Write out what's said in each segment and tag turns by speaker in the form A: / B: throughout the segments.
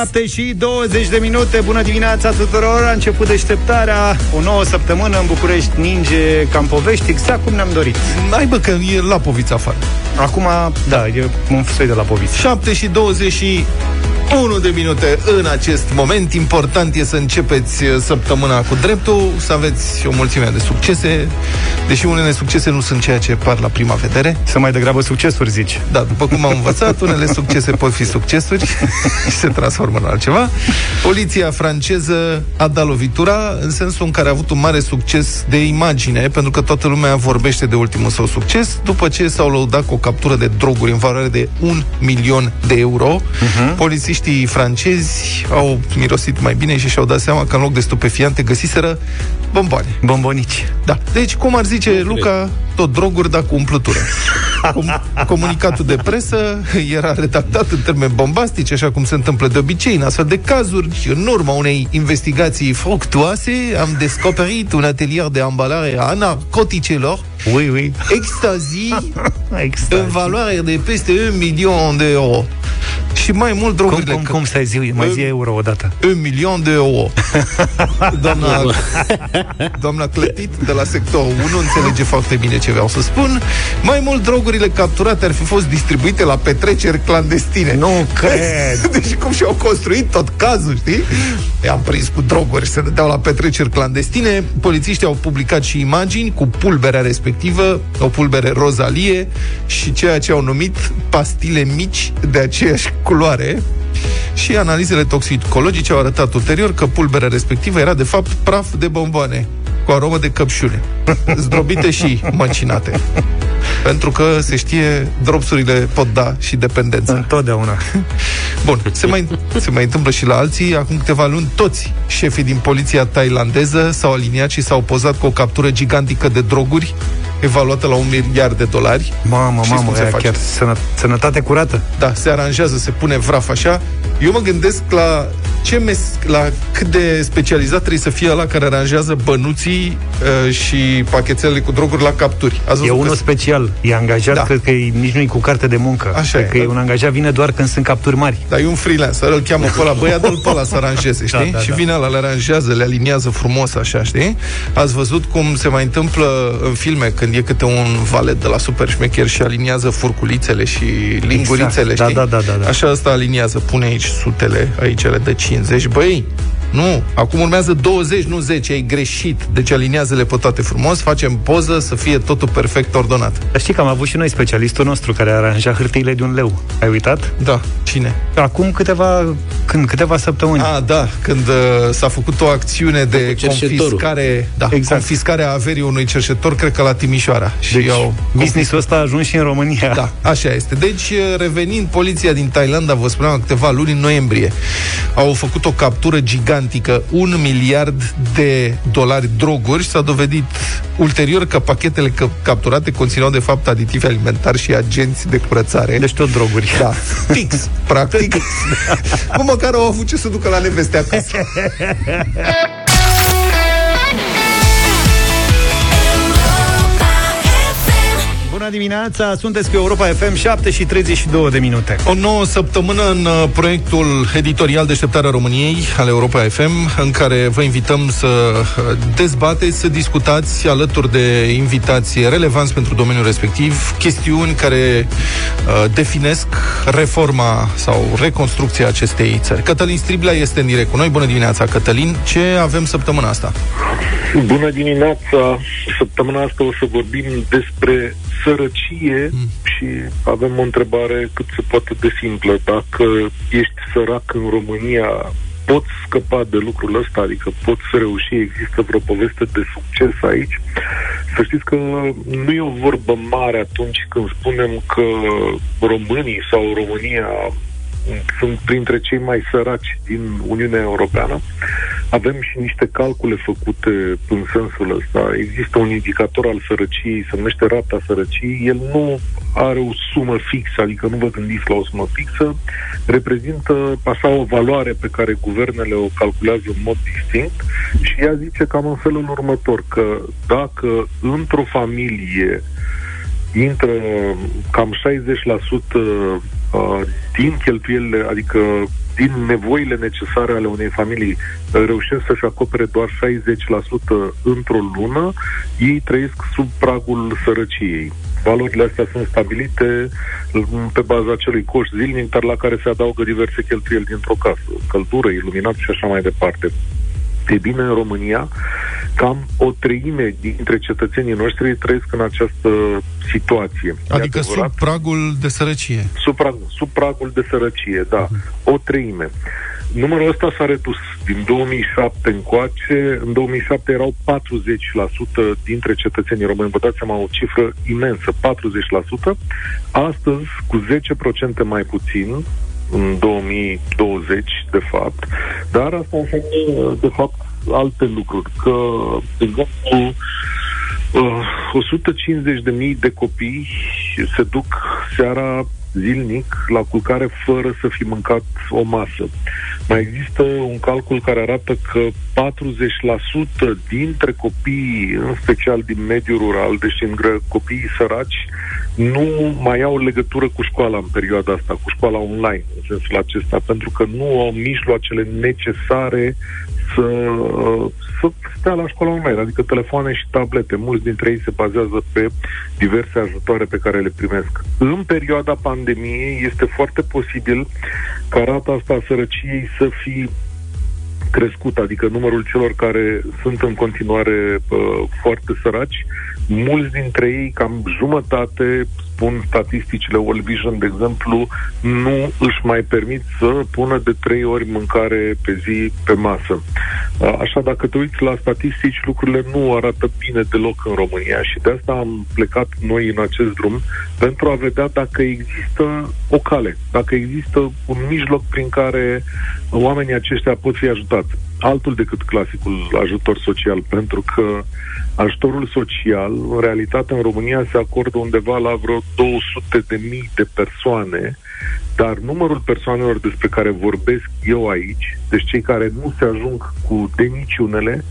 A: 7 și 20 de minute, bună dimineața tuturor. A început deșteptarea, o nouă săptămână în București Ninge cam povești Exact cum ne-am dorit.
B: Hai bă, că e la povița afară.
A: Acum, da, e un soi de la poviță
B: 7 și 20 1 de minute în acest moment. Important e să începeți uh, săptămâna cu dreptul, să aveți o mulțime de succese, deși unele succese nu sunt ceea ce par la prima vedere.
A: Să mai degrabă succesuri, zici.
B: Da, după cum am învățat, unele succese pot fi succesuri și se transformă în altceva. Poliția franceză a dat lovitura în sensul în care a avut un mare succes de imagine, pentru că toată lumea vorbește de ultimul său succes, după ce s-au lăudat cu o captură de droguri în valoare de un milion de euro. Uh-huh. Polițiștii Polițiștii francezi au mirosit mai bine și și-au dat seama că în loc de stupefiante găsiseră bomboane.
A: Bombonici.
B: Da. Deci, cum ar zice Luca, tot droguri, dar cu umplutură. Com- comunicatul de presă era redactat în termeni bombastici, așa cum se întâmplă de obicei în astfel de cazuri. În urma unei investigații fructuoase, am descoperit un atelier de ambalare a narcoticelor
A: Oui, oui.
B: Ecstasy, în valoare de peste un milion de euro. Și mai mult drogurile...
A: Cum, cum, cum să zi, mai zi euro odată?
B: Un milion de euro. Doamna, doamna Clătit de la sectorul 1 înțelege foarte bine ce vreau să spun. Mai mult drogurile capturate ar fi fost distribuite la petreceri clandestine.
A: Nu cred!
B: deci cum și-au construit tot cazul, știi? I-am prins cu droguri, se dădeau la petreceri clandestine. Polițiștii au publicat și imagini cu pulberea respectivă, o pulbere rozalie și ceea ce au numit pastile mici de aceeași culoare și analizele toxicologice au arătat ulterior că pulberea respectivă era de fapt praf de bomboane cu aromă de căpșune, zdrobite și măcinate. Pentru că se știe, dropsurile pot da și dependența.
A: Întotdeauna.
B: Bun, se mai, se mai întâmplă și la alții. Acum câteva luni, toți șefii din poliția tailandeză s-au aliniat și s-au pozat cu o captură gigantică de droguri evaluată la un miliard de dolari.
A: Mamă, Știți mamă, se face? chiar sănă, sănătate curată.
B: Da, se aranjează, se pune vraf așa. Eu mă gândesc la ce mes- la cât de specializat trebuie să fie la care aranjează bănuții uh, și pachetelele cu droguri la capturi.
A: Ați e unul special, e angajat, da. cred că e, nici nu e cu carte de muncă. Așa cred e, că da. e un angajat, vine doar când sunt capturi mari.
B: Dar e un freelancer, îl cheamă pe ăla, băia, dă pe ăla să aranjeze, știi? Da, da, și da. vine ăla, le aranjează, le aliniază frumos, așa, știi? Ați văzut cum se mai întâmplă în filme când e câte un valet de la super șmecher și aliniază furculițele și lingurițele,
A: exact.
B: știi?
A: Da, da, da, da, da.
B: Așa asta aliniază, pune aici sutele, aici le dă 50. Băi, nu, acum urmează 20, nu 10, ai greșit. Deci aliniază-le pe toate frumos, facem poză să fie totul perfect ordonat.
A: Dar știi că am avut și noi specialistul nostru care aranja hârtiile de un leu. Ai uitat?
B: Da. Cine?
A: Acum câteva, când, câteva săptămâni.
B: Ah, da, când uh, s-a făcut o acțiune de confiscare, da, exact. confiscare a averii unui cerșetor, cred că la Timișoara.
A: Și deci, au business-ul ăsta a ajuns și în România.
B: Da, așa este. Deci, uh, revenind, poliția din Thailanda, vă spuneam câteva luni, în noiembrie, au făcut o captură gigantă gigantică, un miliard de dolari droguri și s-a dovedit ulterior că pachetele capturate conțineau de fapt aditivi alimentari și agenți de curățare.
A: Deci tot droguri.
B: Da. Fix, practic. Mă, măcar au avut ce să ducă la neveste acasă.
A: Bună dimineața, sunteți pe Europa FM 7 și 32 de minute.
B: O nouă săptămână în uh, proiectul editorial Deșteptarea României al Europa FM, în care vă invităm să uh, dezbateți, să discutați alături de invitații relevanți pentru domeniul respectiv, chestiuni care uh, definesc reforma sau reconstrucția acestei țări. Cătălin Striblea este în direct cu noi. Bună dimineața, Cătălin. Ce avem săptămâna asta?
C: Bună dimineața! Săptămâna asta o să vorbim despre sărăcie mm. și avem o întrebare cât se poate de simplă. Dacă ești sărac în România, poți scăpa de lucrul ăsta, adică poți să reuși, există vreo poveste de succes aici. Să știți că nu e o vorbă mare atunci când spunem că românii sau România sunt printre cei mai săraci din Uniunea Europeană. Avem și niște calcule făcute în sensul ăsta. Există un indicator al sărăciei, se numește rata sărăciei. El nu are o sumă fixă, adică nu vă gândiți la o sumă fixă. Reprezintă așa o valoare pe care guvernele o calculează în mod distinct și ea zice cam în felul următor, că dacă într-o familie intră cam 60% uh, din cheltuielile, adică din nevoile necesare ale unei familii reușesc să-și acopere doar 60% într-o lună, ei trăiesc sub pragul sărăciei. Valorile astea sunt stabilite pe baza acelui coș zilnic, dar la care se adaugă diverse cheltuieli dintr-o casă, căldură, iluminat și așa mai departe. E bine, în România, cam o treime dintre cetățenii noștri trăiesc în această situație.
B: Adică sub pragul de sărăcie.
C: Sub, prag, sub pragul de sărăcie, da. Uh-huh. O treime. Numărul ăsta s-a redus din 2007 încoace. În 2007 erau 40% dintre cetățenii români. Vă dați seama, o cifră imensă, 40%. Astăzi, cu 10% mai puțin, în 2020, de fapt, dar asta înseamnă, de fapt, alte lucruri. Că, de exemplu, uh, 150.000 de copii se duc seara zilnic la culcare fără să fi mâncat o masă. Mai există un calcul care arată că 40% dintre copiii, în special din mediul rural, deci în copiii săraci, nu mai au legătură cu școala în perioada asta, cu școala online, în sensul acesta, pentru că nu au mijloacele necesare să, să stea la școala online, adică telefoane și tablete. Mulți dintre ei se bazează pe diverse ajutoare pe care le primesc. În perioada pandemiei este foarte posibil ca rata asta a sărăciei să fie crescut, adică numărul celor care sunt în continuare uh, foarte săraci, mulți dintre ei, cam jumătate, spun statisticile World Vision, de exemplu, nu își mai permit să pună de trei ori mâncare pe zi pe masă. Așa, dacă te uiți la statistici, lucrurile nu arată bine deloc în România și de asta am plecat noi în acest drum pentru a vedea dacă există o cale, dacă există un mijloc prin care oamenii aceștia pot fi ajutați. Altul decât clasicul ajutor social, pentru că ajutorul social, în realitate, în România se acordă undeva la vreo 200 de mii de persoane, dar numărul persoanelor despre care vorbesc eu aici, deci cei care nu se ajung cu demiciunele,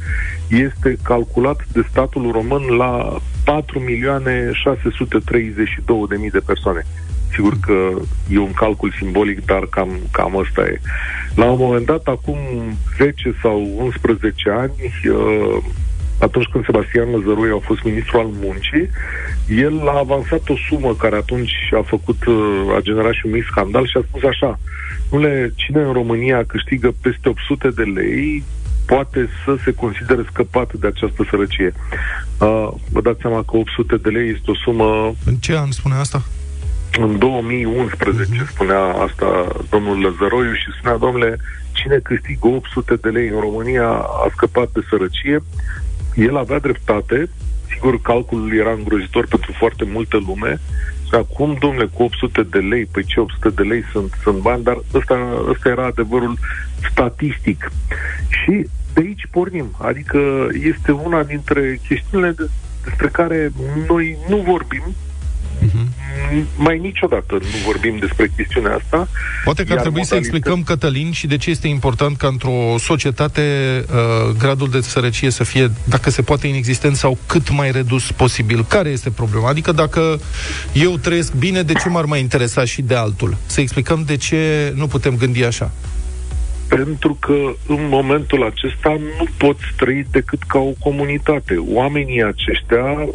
C: este calculat de statul român la 4 milioane 632 de mii de persoane. Sigur că e un calcul simbolic, dar cam, cam ăsta e. La un moment dat, acum 10 sau 11 ani, uh, atunci când Sebastian Lăzărui a fost ministru al muncii, el a avansat o sumă care atunci a făcut, uh, a generat și un mic scandal și a spus așa, nu le, cine în România câștigă peste 800 de lei, poate să se considere scăpat de această sărăcie. Uh, vă dați seama că 800 de lei este o sumă...
B: În ce an spune asta?
C: În 2011 uh-huh. Mhm. spunea asta domnul Lăzăroiu și spunea, domnule, cine câștigă 800 de lei în România a scăpat de sărăcie el avea dreptate, sigur, calculul era îngrozitor pentru foarte multă lume, și acum, domnule, cu 800 de lei, păi ce 800 de lei sunt, sunt bani, dar ăsta, ăsta era adevărul statistic. Și de aici pornim. Adică este una dintre chestiunile despre care noi nu vorbim, uh-huh mai niciodată nu vorbim despre chestiunea asta.
B: Poate că ar trebui modalitate... să explicăm, Cătălin, și de ce este important ca într-o societate uh, gradul de sărăcie să fie, dacă se poate, inexistent sau cât mai redus posibil. Care este problema? Adică dacă eu trăiesc bine, de ce m-ar mai interesa și de altul? Să explicăm de ce nu putem gândi așa
C: pentru că în momentul acesta nu poți trăi decât ca o comunitate. Oamenii aceștia,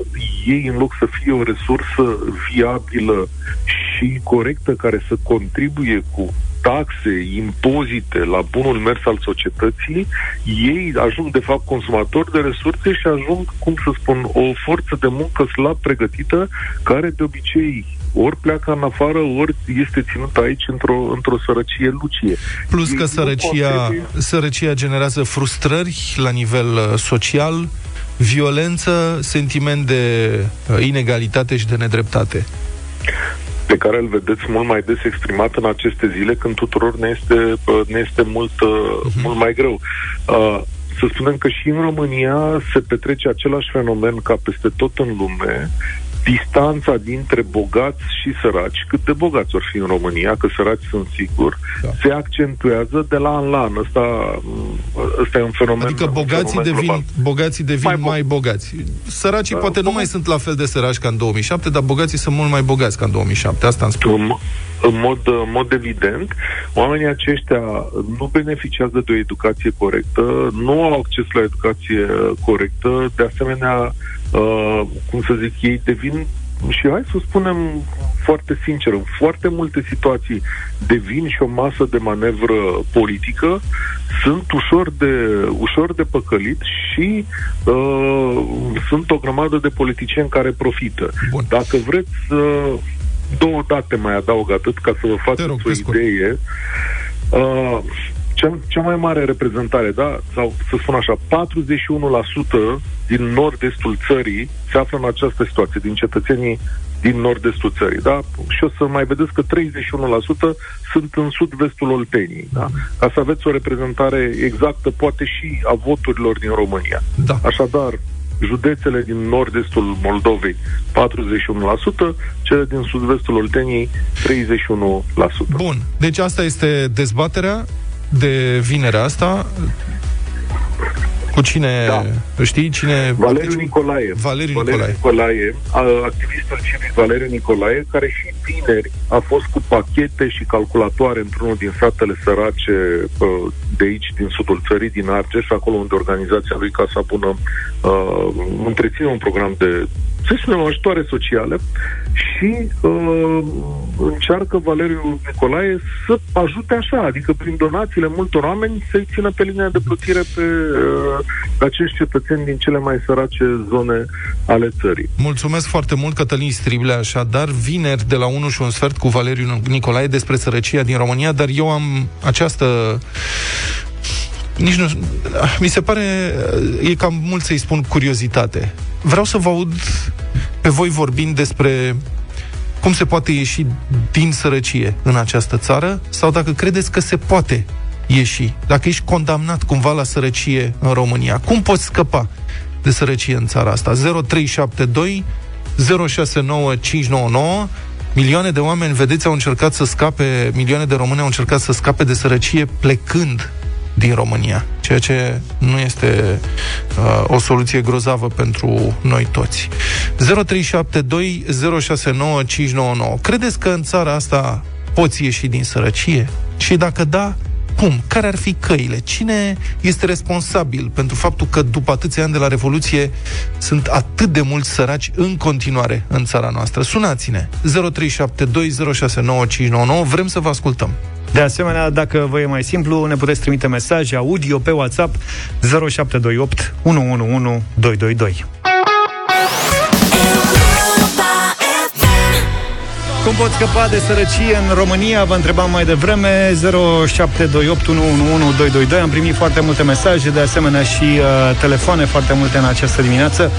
C: ei în loc să fie o resursă viabilă și corectă care să contribuie cu taxe, impozite la bunul mers al societății, ei ajung de fapt consumatori de resurse și ajung, cum să spun, o forță de muncă slab pregătită, care de obicei ori pleacă în afară, ori este ținut aici într-o, într-o sărăcie lucie.
B: Plus că sărăcia, sărăcia generează frustrări la nivel uh, social, violență, sentiment de uh, inegalitate și de nedreptate
C: pe care îl vedeți mult mai des exprimat în aceste zile, când tuturor ne este, uh, ne este mult, uh-huh. mult mai greu. Uh, să spunem că și în România se petrece același fenomen ca peste tot în lume, distanța dintre bogați și săraci, cât de bogați or fi în România, că săraci sunt sigur, da. se accentuează de la an la an. Ăsta, ăsta e un fenomen
B: Adică bogații
C: fenomen
B: devin,
C: global.
B: bogații devin mai,
C: Mai bo-
B: mai bogați. Săracii
C: Da,
B: poate nu
C: bogați.
B: mai sunt la fel de săraci ca în 2007, dar bogații sunt mult mai bogați ca în 2007. Asta am spus.
C: În, în, mod, în mod evident, oamenii aceștia nu beneficiază de o educație corectă, nu au acces la educație corectă, de asemenea, uh, cum să zic, ei devin și hai să spunem foarte sincer, în foarte multe situații devin și o masă de manevră politică, sunt ușor de, ușor de păcălit și uh, sunt o grămadă de politicieni care profită.
B: Bun.
C: Dacă vreți să două date mai adaug atât ca să vă faceți
B: rog,
C: o
B: pe scurt.
C: idee. Uh, cea, cea mai mare reprezentare, da, sau să spun așa, 41% din nord-estul țării se află în această situație, din cetățenii din nord-estul țării, da? Și o să mai vedeți că 31% sunt în sud-vestul Olteniei, da? Ca să aveți o reprezentare exactă, poate și a voturilor din România.
B: Da.
C: Așadar, județele din nord-estul Moldovei 41%, cele din sud-vestul Olteniei 31%.
B: Bun, deci asta este dezbaterea de vinerea asta. Cu cine,
C: Da.
B: știi, cine...
C: Valeriu Nicolae.
B: Valeriu
C: Valeriu
B: Nicolae.
C: Nicolae, a- activistul civic Valeriu Nicolae, care și vineri a fost cu pachete și calculatoare într-unul din satele sărace pă, de aici, din sudul țării, din Argeș, acolo unde organizația lui Casa Bună uh, întreține un program de, să spunem, ajutoare sociale și uh, încearcă Valeriu Nicolae să ajute așa, adică prin donațiile multor oameni să-i țină pe linia de plutire pe, uh, pe acești cetățeni din cele mai sărace zone ale țării.
B: Mulțumesc foarte mult, Cătălin Striblea, așadar, vineri de la 1 și un sfert cu Valeriu Nicolae despre sărăcia din România, dar eu am această nici nu... Mi se pare... E cam mult să-i spun curiozitate. Vreau să vă aud pe voi vorbind despre cum se poate ieși din sărăcie în această țară sau dacă credeți că se poate ieși, dacă ești condamnat cumva la sărăcie în România. Cum poți scăpa de sărăcie în țara asta? 0372 069599 Milioane de oameni, vedeți, au încercat să scape, milioane de români au încercat să scape de sărăcie plecând din România, ceea ce nu este uh, o soluție grozavă pentru noi toți. 0372 069599. Credeți că în țara asta poți ieși din sărăcie? Și dacă da, cum? Care ar fi căile? Cine este responsabil pentru faptul că după atâția ani de la Revoluție sunt atât de mulți săraci în continuare în țara noastră? Sunați-ne 0372069599. Vrem să vă ascultăm.
A: De asemenea, dacă vă e mai simplu, ne puteți trimite mesaje audio pe WhatsApp 0728 111 222. Pot scăpa de sărăcie în România? Vă întrebam mai devreme 0728 111 222 Am primit foarte multe mesaje De asemenea și uh, telefoane foarte multe în această dimineață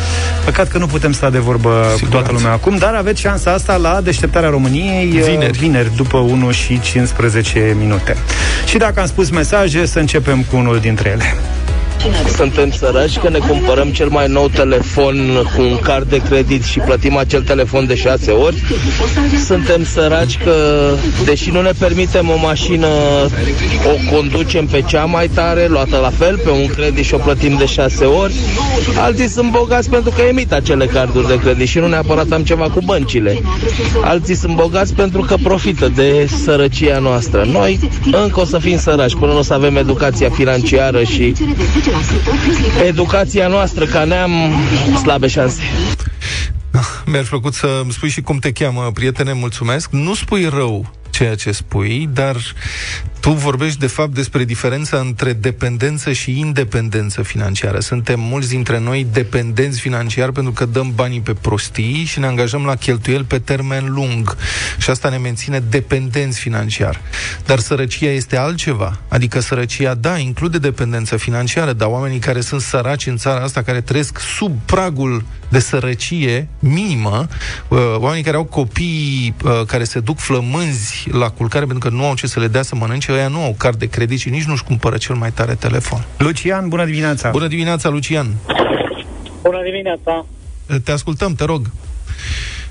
A: Păcat că nu putem sta de vorbă
B: Siguranță.
A: cu toată lumea acum Dar aveți șansa asta la deșteptarea României uh,
B: Vineri.
A: vineri după 1 și 15 minute Și dacă am spus mesaje, să începem cu unul dintre ele
D: Suntem săraci că ne cumpărăm cel mai nou telefon cu un card de credit și plătim acel telefon de șase ori. Suntem săraci că, deși nu ne permitem o mașină, o conducem pe cea mai tare, luată la fel, pe un credit și o plătim de șase ori. Alții sunt bogați pentru că emit acele carduri de credit și nu neapărat am ceva cu băncile. Alții sunt bogați pentru că profită de sărăcia noastră. Noi încă o să fim săraci până nu o să avem educația financiară și educația noastră ca neam slabe șanse.
B: Mi-ar plăcut să îmi spui și cum te cheamă, prietene, mulțumesc. Nu spui rău ceea ce spui, dar tu vorbești de fapt despre diferența între dependență și independență financiară. Suntem mulți dintre noi dependenți financiar pentru că dăm banii pe prostii și ne angajăm la cheltuieli pe termen lung. Și asta ne menține dependenți financiar. Dar sărăcia este altceva. Adică sărăcia, da, include dependență financiară, dar oamenii care sunt săraci în țara asta, care trăiesc sub pragul de sărăcie minimă, uh, oamenii care au copii uh, care se duc flămânzi la culcare pentru că nu au ce să le dea să mănânce, ăia nu au card de credit și nici nu-și cumpără cel mai tare telefon.
A: Lucian, bună dimineața!
B: Bună dimineața, Lucian!
E: Bună dimineața!
B: Te ascultăm, te rog.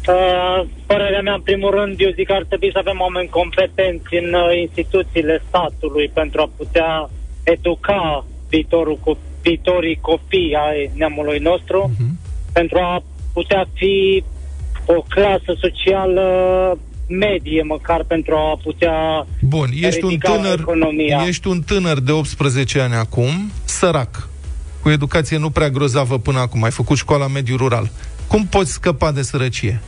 E: Uh, părerea mea, în primul rând, eu zic că ar trebui să avem oameni competenți în uh, instituțiile statului pentru a putea educa viitorul cu viitorii copii ai neamului nostru, uh-huh. pentru a putea fi o clasă socială medie, măcar pentru a putea
B: Bun, ești un tânăr, economia. ești un tânăr de 18 ani acum, sărac, cu educație nu prea grozavă până acum, ai făcut școala mediu rural. Cum poți scăpa de sărăcie?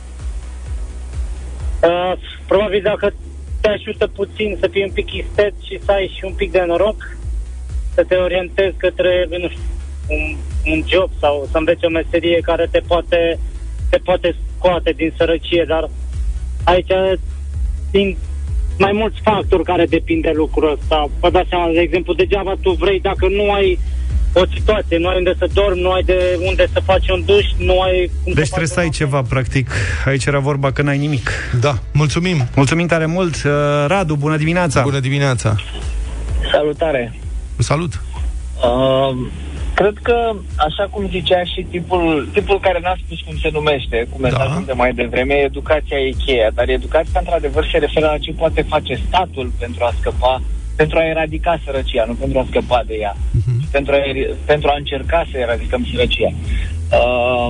E: Uh, probabil dacă te ajută puțin să fii un pic istet și să ai și un pic de noroc, să te orientezi către, nu știu, un, un job sau să înveți o meserie care te poate, te poate scoate din sărăcie, dar aici sunt mai mulți factori care depind de lucrul ăsta. Vă dați seama, de exemplu, degeaba tu vrei dacă nu ai o situație, nu ai unde să dormi, nu ai de unde să faci un duș, nu ai cum
A: Deci să trebuie să ai ceva, practic. Aici era vorba că n-ai nimic.
B: Da, mulțumim.
A: Mulțumim tare mult. Uh, Radu, bună dimineața.
B: Bună dimineața.
F: Salutare.
B: Salut.
F: Uh, cred că, așa cum zicea și tipul, tipul care n-a spus cum se numește, cu mesajul da. de mai devreme, educația e cheia, dar educația, într-adevăr, se referă la ce poate face statul pentru a scăpa pentru a eradica sărăcia, nu pentru a scăpa de ea, uh-huh. pentru, a, pentru a încerca să eradicăm sărăcia. Uh,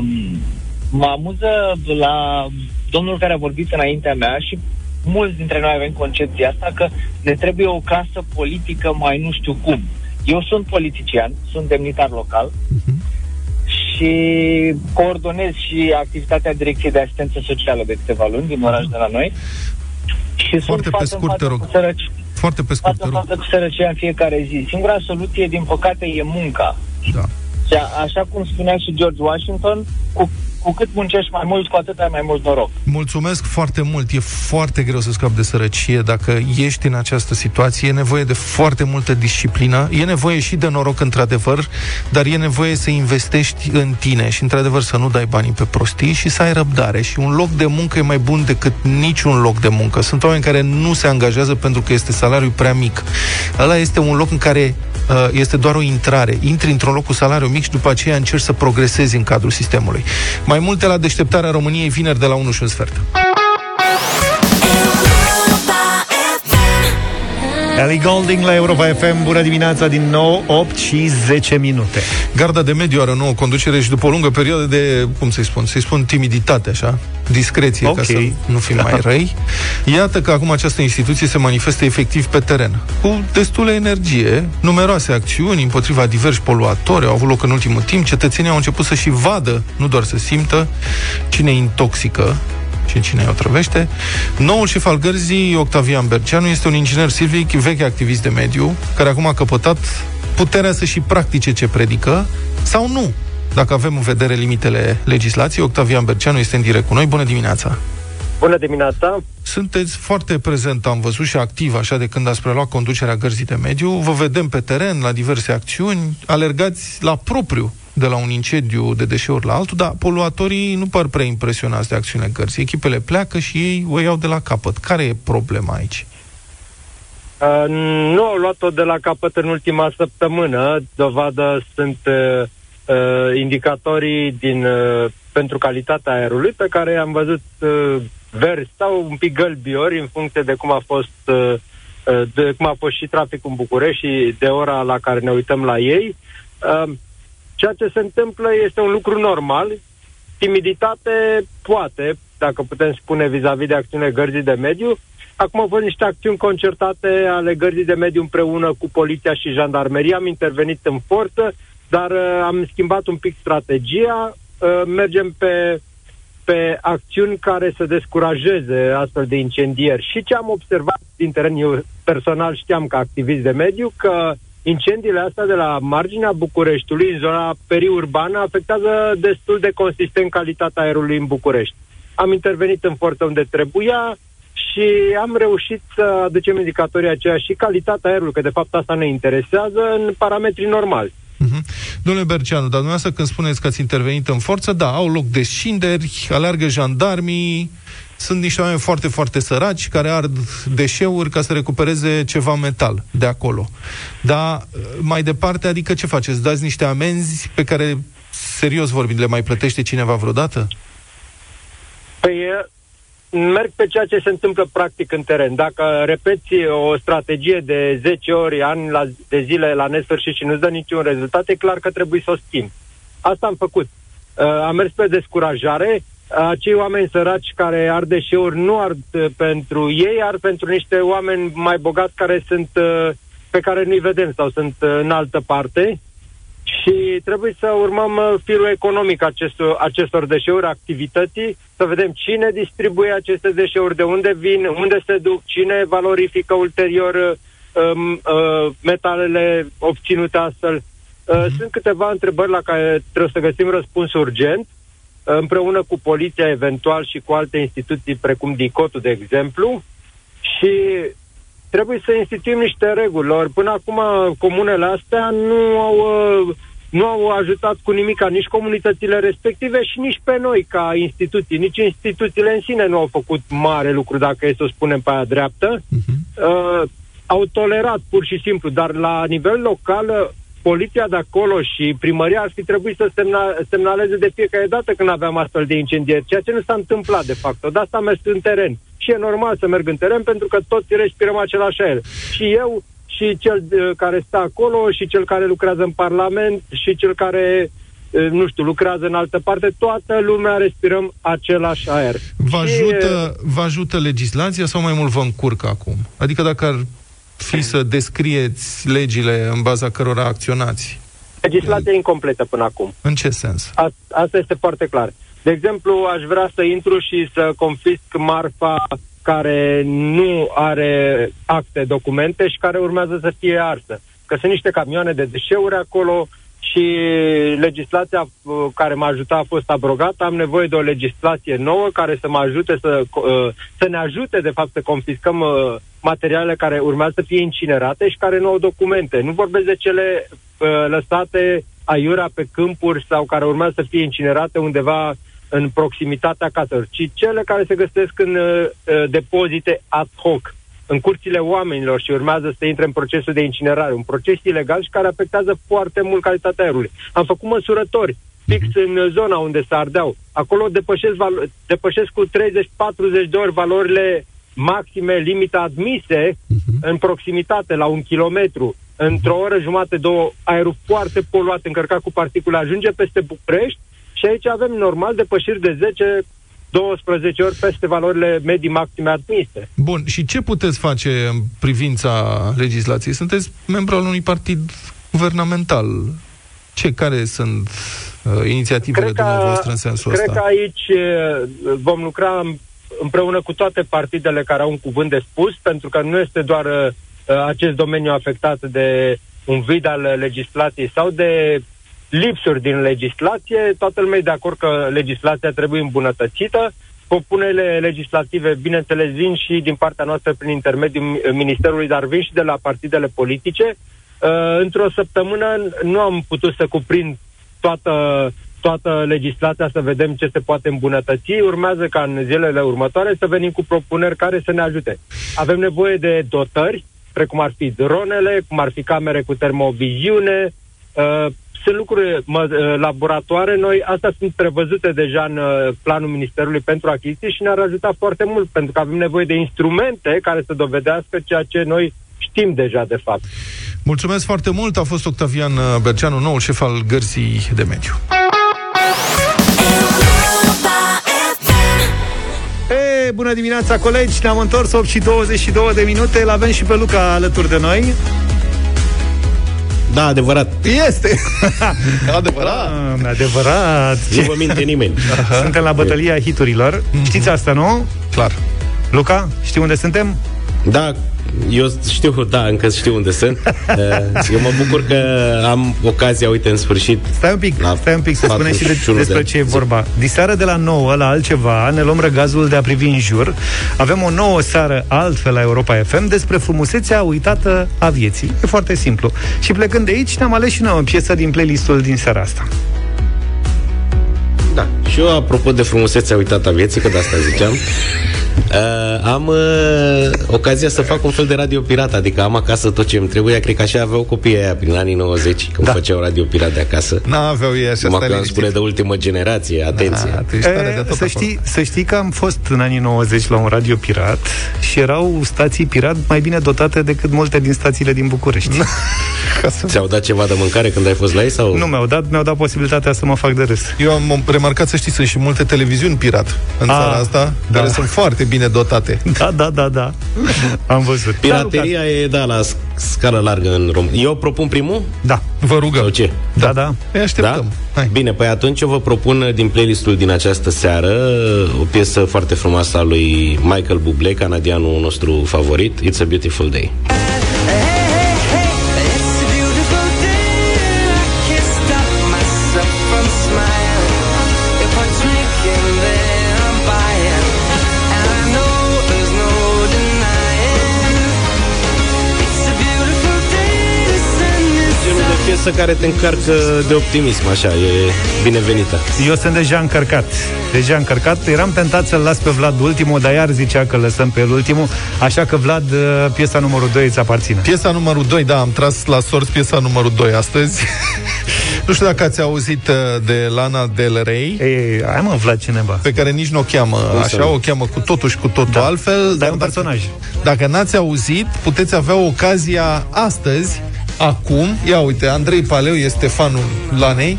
F: mă amuză la domnul care a vorbit înaintea mea și mulți dintre noi avem concepția asta că ne trebuie o clasă politică mai nu știu cum. Eu sunt politician, sunt demnitar local uh-huh. și coordonez și activitatea Direcției de Asistență Socială de câteva luni din oraș de la noi.
B: Și Foarte sunt pe scurt, te rog. Sărăci, foarte pe scurt,
F: față, față cu sărăcia în fiecare zi. Singura soluție, din păcate, e munca.
B: Da.
F: Și a, așa cum spunea și George Washington, cu cu cât muncești mai mult, cu atât ai mai mult noroc.
B: Mulțumesc foarte mult. E foarte greu să scapi de sărăcie. Dacă ești în această situație, e nevoie de foarte multă disciplină. E nevoie și de noroc, într-adevăr, dar e nevoie să investești în tine și, într-adevăr, să nu dai banii pe prostii și să ai răbdare. Și un loc de muncă e mai bun decât niciun loc de muncă. Sunt oameni care nu se angajează pentru că este salariul prea mic. Ăla este un loc în care uh, este doar o intrare. Intri într-un loc cu salariu mic și după aceea încerci să progresezi în cadrul sistemului. Mai multe la deșteptarea României vineri de la 1 și un sfert.
A: Ellie Golding la Europa FM, bună dimineața din nou, 8 și 10 minute.
B: Garda de mediu are o nouă conducere și după o lungă perioadă de, cum să-i spun, să-i spun timiditate, așa, discreție, okay. ca să nu fim mai răi. Iată că acum această instituție se manifestă efectiv pe teren, cu destulă energie, numeroase acțiuni împotriva diversi poluatori au avut loc în ultimul timp, cetățenii au început să și vadă, nu doar să simtă, cine intoxică și cine o trăvește. Noul șef al gărzii, Octavian Berceanu, este un inginer silvic, vechi activist de mediu, care acum a căpătat puterea să și practice ce predică, sau nu, dacă avem în vedere limitele legislației. Octavian Berceanu este în direct cu noi. Bună dimineața!
G: Bună dimineața!
B: Sunteți foarte prezent, am văzut și activ, așa de când ați preluat conducerea gărzii de mediu. Vă vedem pe teren, la diverse acțiuni, alergați la propriu de la un incendiu de deșeuri la altul, dar poluatorii nu par prea impresionați de acțiunile gărzii. Echipele pleacă și ei o iau de la capăt. Care e problema aici?
G: Uh, nu au luat-o de la capăt în ultima săptămână. Dovadă sunt uh, uh, indicatorii din, uh, pentru calitatea aerului pe care am văzut uh, verzi sau un pic gălbiori în funcție de cum a fost uh, uh de cum a fost și traficul în București și de ora la care ne uităm la ei. Uh, Ceea ce se întâmplă este un lucru normal. Timiditate poate, dacă putem spune vis-a-vis de acțiune gărzii de mediu. Acum au fost niște acțiuni concertate ale gărzii de mediu împreună cu poliția și jandarmeria. Am intervenit în forță, dar uh, am schimbat un pic strategia. Uh, mergem pe, pe acțiuni care să descurajeze astfel de incendieri. Și ce am observat din teren, eu personal știam ca activist de mediu, că incendiile astea de la marginea Bucureștiului, în zona periurbană, afectează destul de consistent calitatea aerului în București. Am intervenit în forță unde trebuia și am reușit să aducem indicatorii aceia și calitatea aerului, că de fapt asta ne interesează, în parametri normali.
B: Uh-huh. Domnule Berceanu, dar dumneavoastră când spuneți că ați intervenit în forță, da, au loc descinderi, alergă jandarmii, sunt niște oameni foarte, foarte săraci care ard deșeuri ca să recupereze ceva metal de acolo. Dar mai departe, adică ce faceți? Dați niște amenzi pe care, serios vorbind, le mai plătește cineva vreodată?
G: Păi merg pe ceea ce se întâmplă practic în teren. Dacă repeți o strategie de 10 ori, ani la, de zile la nesfârșit și nu-ți dă niciun rezultat, e clar că trebuie să o schimbi. Asta am făcut. Uh, am mers pe descurajare. Acei oameni săraci care ar deșeuri nu ard pentru ei, ar pentru niște oameni mai bogați care sunt uh, pe care nu-i vedem sau sunt uh, în altă parte și trebuie să urmăm uh, firul economic acestor, acestor deșeuri, activității, să vedem cine distribuie aceste deșeuri, de unde vin, unde se duc, cine valorifică ulterior uh, um, uh, metalele obținute astfel. Uh, mhm. sunt câteva întrebări la care trebuie să găsim răspuns urgent, uh, împreună cu poliția eventual și cu alte instituții precum DICOT, de exemplu, și trebuie să instituim niște reguli. Or, până acum comunele astea nu au, uh, nu au ajutat cu nimic nici comunitățile respective și nici pe noi ca instituții. Nici instituțiile în sine nu au făcut mare lucru, dacă e să o spunem pe aia dreaptă. Uh-huh. Uh, au tolerat pur și simplu, dar la nivel local poliția de acolo și primăria ar fi trebuit să semna, semnaleze de fiecare dată când aveam astfel de incendieri, ceea ce nu s-a întâmplat de fapt. De asta am mers în teren. Și e normal să merg în teren pentru că toți respirăm același aer. Și eu, și cel care stă acolo, și cel care lucrează în Parlament, și cel care nu știu, lucrează în altă parte, toată lumea respirăm același aer.
B: Vă ajută, vă ajută legislația sau mai mult vă încurcă acum? Adică dacă ar fi să descrieți legile în baza cărora acționați?
G: Legislația incompletă până acum.
B: În ce sens?
G: A, asta este foarte clar. De exemplu, aș vrea să intru și să confisc marfa care nu are acte, documente și care urmează să fie arsă. Că sunt niște camioane de deșeuri acolo, și legislația uh, care m-a ajutat a fost abrogată. Am nevoie de o legislație nouă care să mă ajute să, uh, să ne ajute, de fapt, să confiscăm uh, materialele care urmează să fie incinerate și care nu au documente. Nu vorbesc de cele lăsate aiurea pe câmpuri sau care urmează să fie incinerate undeva în proximitatea caselor, ci cele care se găsesc în depozite ad hoc în curțile oamenilor și urmează să intre în procesul de incinerare, un proces ilegal și care afectează foarte mult calitatea aerului. Am făcut măsurători fix uh-huh. în zona unde se ardeau. Acolo depășesc, valo- depășesc cu 30-40 de ori valorile maxime, limita admise uh-huh. în proximitate, la un kilometru. Într-o oră jumate, două, aerul foarte poluat, încărcat cu particule, ajunge peste București și aici avem normal depășiri de 10 12 ori peste valorile medii maxime admise.
B: Bun, și ce puteți face în privința legislației? Sunteți membru al unui partid guvernamental. Ce, care sunt uh, inițiativele cred că, dumneavoastră în sensul
G: cred
B: ăsta?
G: Cred că aici uh, vom lucra împreună cu toate partidele care au un cuvânt de spus, pentru că nu este doar uh, acest domeniu afectat de un vid al legislației sau de lipsuri din legislație, toată lumea e de acord că legislația trebuie îmbunătățită, propunerile legislative, bineînțeles, vin și din partea noastră prin intermediul Ministerului, dar vin și de la partidele politice. Uh, într-o săptămână nu am putut să cuprind toată, toată legislația să vedem ce se poate îmbunătăți. Urmează ca în zilele următoare să venim cu propuneri care să ne ajute. Avem nevoie de dotări, precum ar fi dronele, cum ar fi camere cu termoviziune, uh, sunt lucruri mă, uh, laboratoare, noi astea sunt prevăzute deja în uh, planul Ministerului pentru achiziții și ne-ar ajuta foarte mult, pentru că avem nevoie de instrumente care să dovedească ceea ce noi știm deja de fapt.
B: Mulțumesc foarte mult, a fost Octavian uh, Berceanu, noul șef al Gărsii de Mediu.
A: E, bună dimineața, colegi! Ne-am întors 8 și 22 de minute. Îl avem și pe Luca alături de noi.
H: Da, adevărat.
B: Este. adevărat.
A: Ah, adevărat.
H: Nu vă minte nimeni.
A: Suntem la bătălia hiturilor. Mm-hmm. Știți asta, nu?
B: Clar.
A: Luca, știi unde suntem?
H: Da, eu știu, da, încă știu unde sunt. Eh, eu mă bucur că am ocazia, uite, în sfârșit.
A: Stai un pic, stai un pic să spunem și de, despre ce e vorba. Diseară de la 9 la altceva, ne luăm răgazul de a privi în jur. Avem o nouă seară altfel la Europa FM despre frumusețea uitată a vieții. E foarte simplu. Și plecând de aici, ne-am ales și noi o piesă din playlistul din seara asta.
H: Da, și eu, apropo de frumusețea uitată a vieții, că de asta ziceam, Uh, am uh, ocazia să fac un fel de radio pirat, adică am acasă tot ce îmi trebuie. Cred că așa aveau copiii aia prin anii 90, când da. făceau radio pirat de acasă.
B: N-aveau ei așa,
H: Mă
B: stai
H: că spune de ultimă generație, atenție.
B: Da, tu ești tare de
A: E,
B: tot
A: să,
B: acolo.
A: știi, să știi că am fost în anii 90 la un radio pirat și erau stații pirat mai bine dotate decât multe din stațiile din București.
B: Ca să...
H: Ți-au dat ceva de mâncare când ai fost la ei? Sau?
A: nu mi-au dat, mi-au dat posibilitatea să mă fac de râs.
B: Eu am remarcat, să știi, sunt și multe televiziuni pirat în
A: A,
B: țara asta,
A: da.
B: care sunt foarte bine dotate.
A: Da, da, da, da. Am văzut.
H: Pirateria e, da, la sc- scară largă în România. Eu propun primul?
A: Da,
B: Vă rugăm.
H: Sau ce?
A: da, da.
B: Îi așteptăm.
H: Da?
B: Hai.
H: Bine, păi atunci eu vă propun din playlistul din această seară o piesă foarte frumoasă a lui Michael Bublé, canadianul nostru favorit, It's a Beautiful Day. Piesă care te încarcă de optimism, așa, e binevenită.
A: Eu sunt deja încărcat. Deja încărcat. Eram tentat să-l las pe Vlad ultimul, dar iar zicea că lăsăm pe el ultimul. Așa că, Vlad, uh, piesa numărul 2 îți aparține.
B: Piesa numărul 2, da, am tras la sorți piesa numărul 2 astăzi. nu știu dacă ați auzit uh, de Lana Del Rey,
A: Ei, hai mă, Vlad, ce neba.
B: pe care nici nu o cheamă
H: să
B: așa,
H: nu?
B: o cheamă cu totul și cu totul
A: Da.
B: altfel.
A: Dar e
B: dar
A: un personaj.
B: Dacă n-ați auzit, puteți avea ocazia astăzi, acum. Ia uite, Andrei Paleu este fanul Lanei.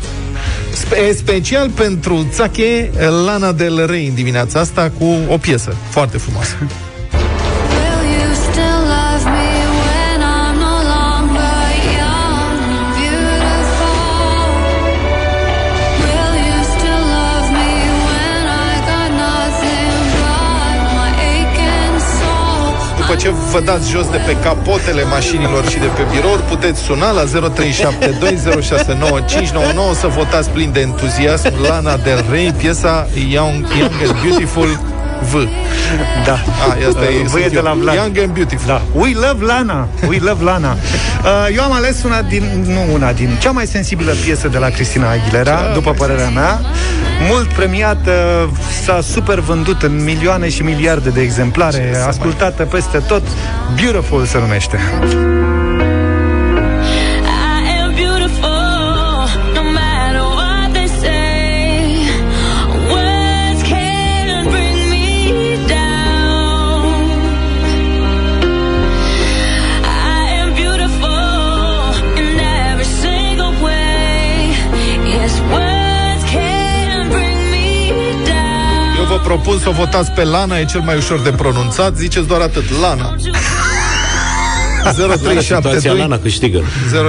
B: Spe- special pentru Țache, Lana Del Rey în dimineața asta cu o piesă foarte frumoasă. ce vă dați jos de pe capotele mașinilor și de pe birouri, puteți suna la 0372069599 să votați plin de entuziasm. Lana Del Rey, piesa Young, Young and Beautiful V.
A: Da.
B: A, asta e,
A: V e
B: sunt
A: de
B: eu.
A: la Vlad.
B: Young and Beautiful.
A: Da. We love Lana. We love Lana. Uh, Eu am ales una din, nu una din, cea mai sensibilă piesă de la Cristina Aguilera,
B: Cea
A: după
B: mai
A: părerea mea. Mult premiată, s-a super vândut în milioane și miliarde de exemplare, ascultată peste tot. Beautiful se numește.
B: Vă propun să o votați pe Lana, e cel mai ușor de pronunțat. Ziceți doar atât, Lana.
H: Situația
B: 0372
H: Lana câștigă.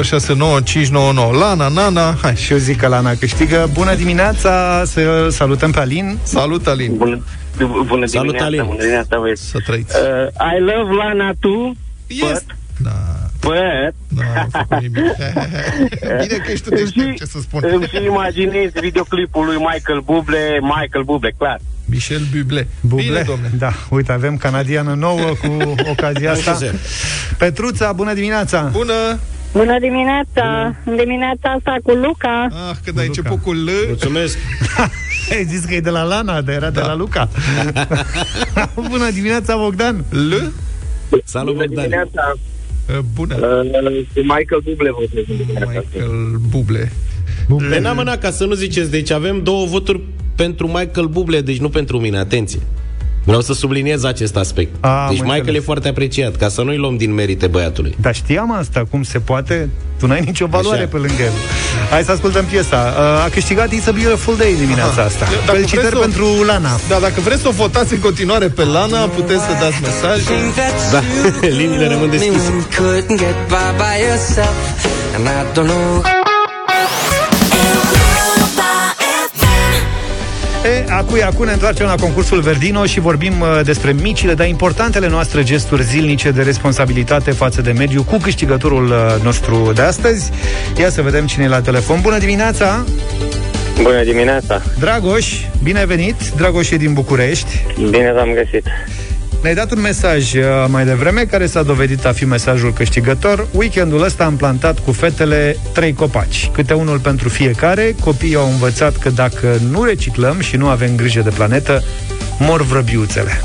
B: 069599 Lana, Nana, hai.
A: Și eu zic că Lana câștigă. Bună dimineața, să salutăm pe Alin.
B: Salut, Alin.
I: Bună, bună
H: Salut,
I: dimineața,
H: Alin.
I: bună dimineața, băieți.
B: Să trăiți.
I: Uh, I love Lana too,
B: Yes. Da,
I: but
B: da, a făcut nimic. Bine că ești tu deștept, ce să spun.
I: îmi și imaginez videoclipul lui Michael Bublé, Michael Bublé, clar.
B: Michel Bublé.
A: Buble.
B: Bine, domne.
A: Da, uite, avem canadiană nouă cu ocazia asta.
H: Așa.
A: Petruța, bună dimineața!
B: Bună!
J: Bună dimineața! În dimineața asta cu Luca.
B: Ah, când ai început cu L,
H: Mulțumesc.
A: Ai zis că e de la Lana, dar era de la Luca. bună dimineața, Bogdan!
B: L,
H: Salut,
I: Bună
H: Bogdan.
I: dimineața,
B: uh, bună.
I: uh, cu Michael Bublé votez în dimineața asta.
B: Michael Bublé.
H: Pe n-am mâna, ca să nu ziceți, deci avem două voturi pentru Michael Bublé, deci nu pentru mine, atenție. Vreau să subliniez acest aspect.
A: A, am
H: deci Michael
A: înțeles.
H: e foarte apreciat, ca să nu-i luăm din merite băiatului.
A: Dar știam asta, cum se poate? Tu n-ai nicio valoare
H: Așa.
A: pe lângă el. Hai să ascultăm piesa. Uh, A câștigat It's a Beautiful Day dimineața
B: Aha.
A: asta.
B: Dacă
A: Felicitări
B: vreți să o-
A: pentru Lana.
B: Da, dacă vreți să o votați în continuare pe Lana, puteți să dați mesaj.
H: Da, liniile rămân deschise.
A: E, acu, acu ne întoarcem la concursul Verdino și vorbim uh, despre micile, dar importantele noastre gesturi zilnice de responsabilitate față de mediu cu câștigătorul uh, nostru de astăzi. Ia să vedem cine e la telefon. Bună dimineața!
I: Bună dimineața,
A: Dragoș, bine ai venit! Dragoș e din București.
I: bine v-am găsit.
A: Ne-ai dat un mesaj uh, mai devreme care s-a dovedit a fi mesajul câștigător. Weekendul ăsta am plantat cu fetele trei copaci, câte unul pentru fiecare. Copiii au învățat că dacă nu reciclăm și nu avem grijă de planetă, mor vrăbiuțele.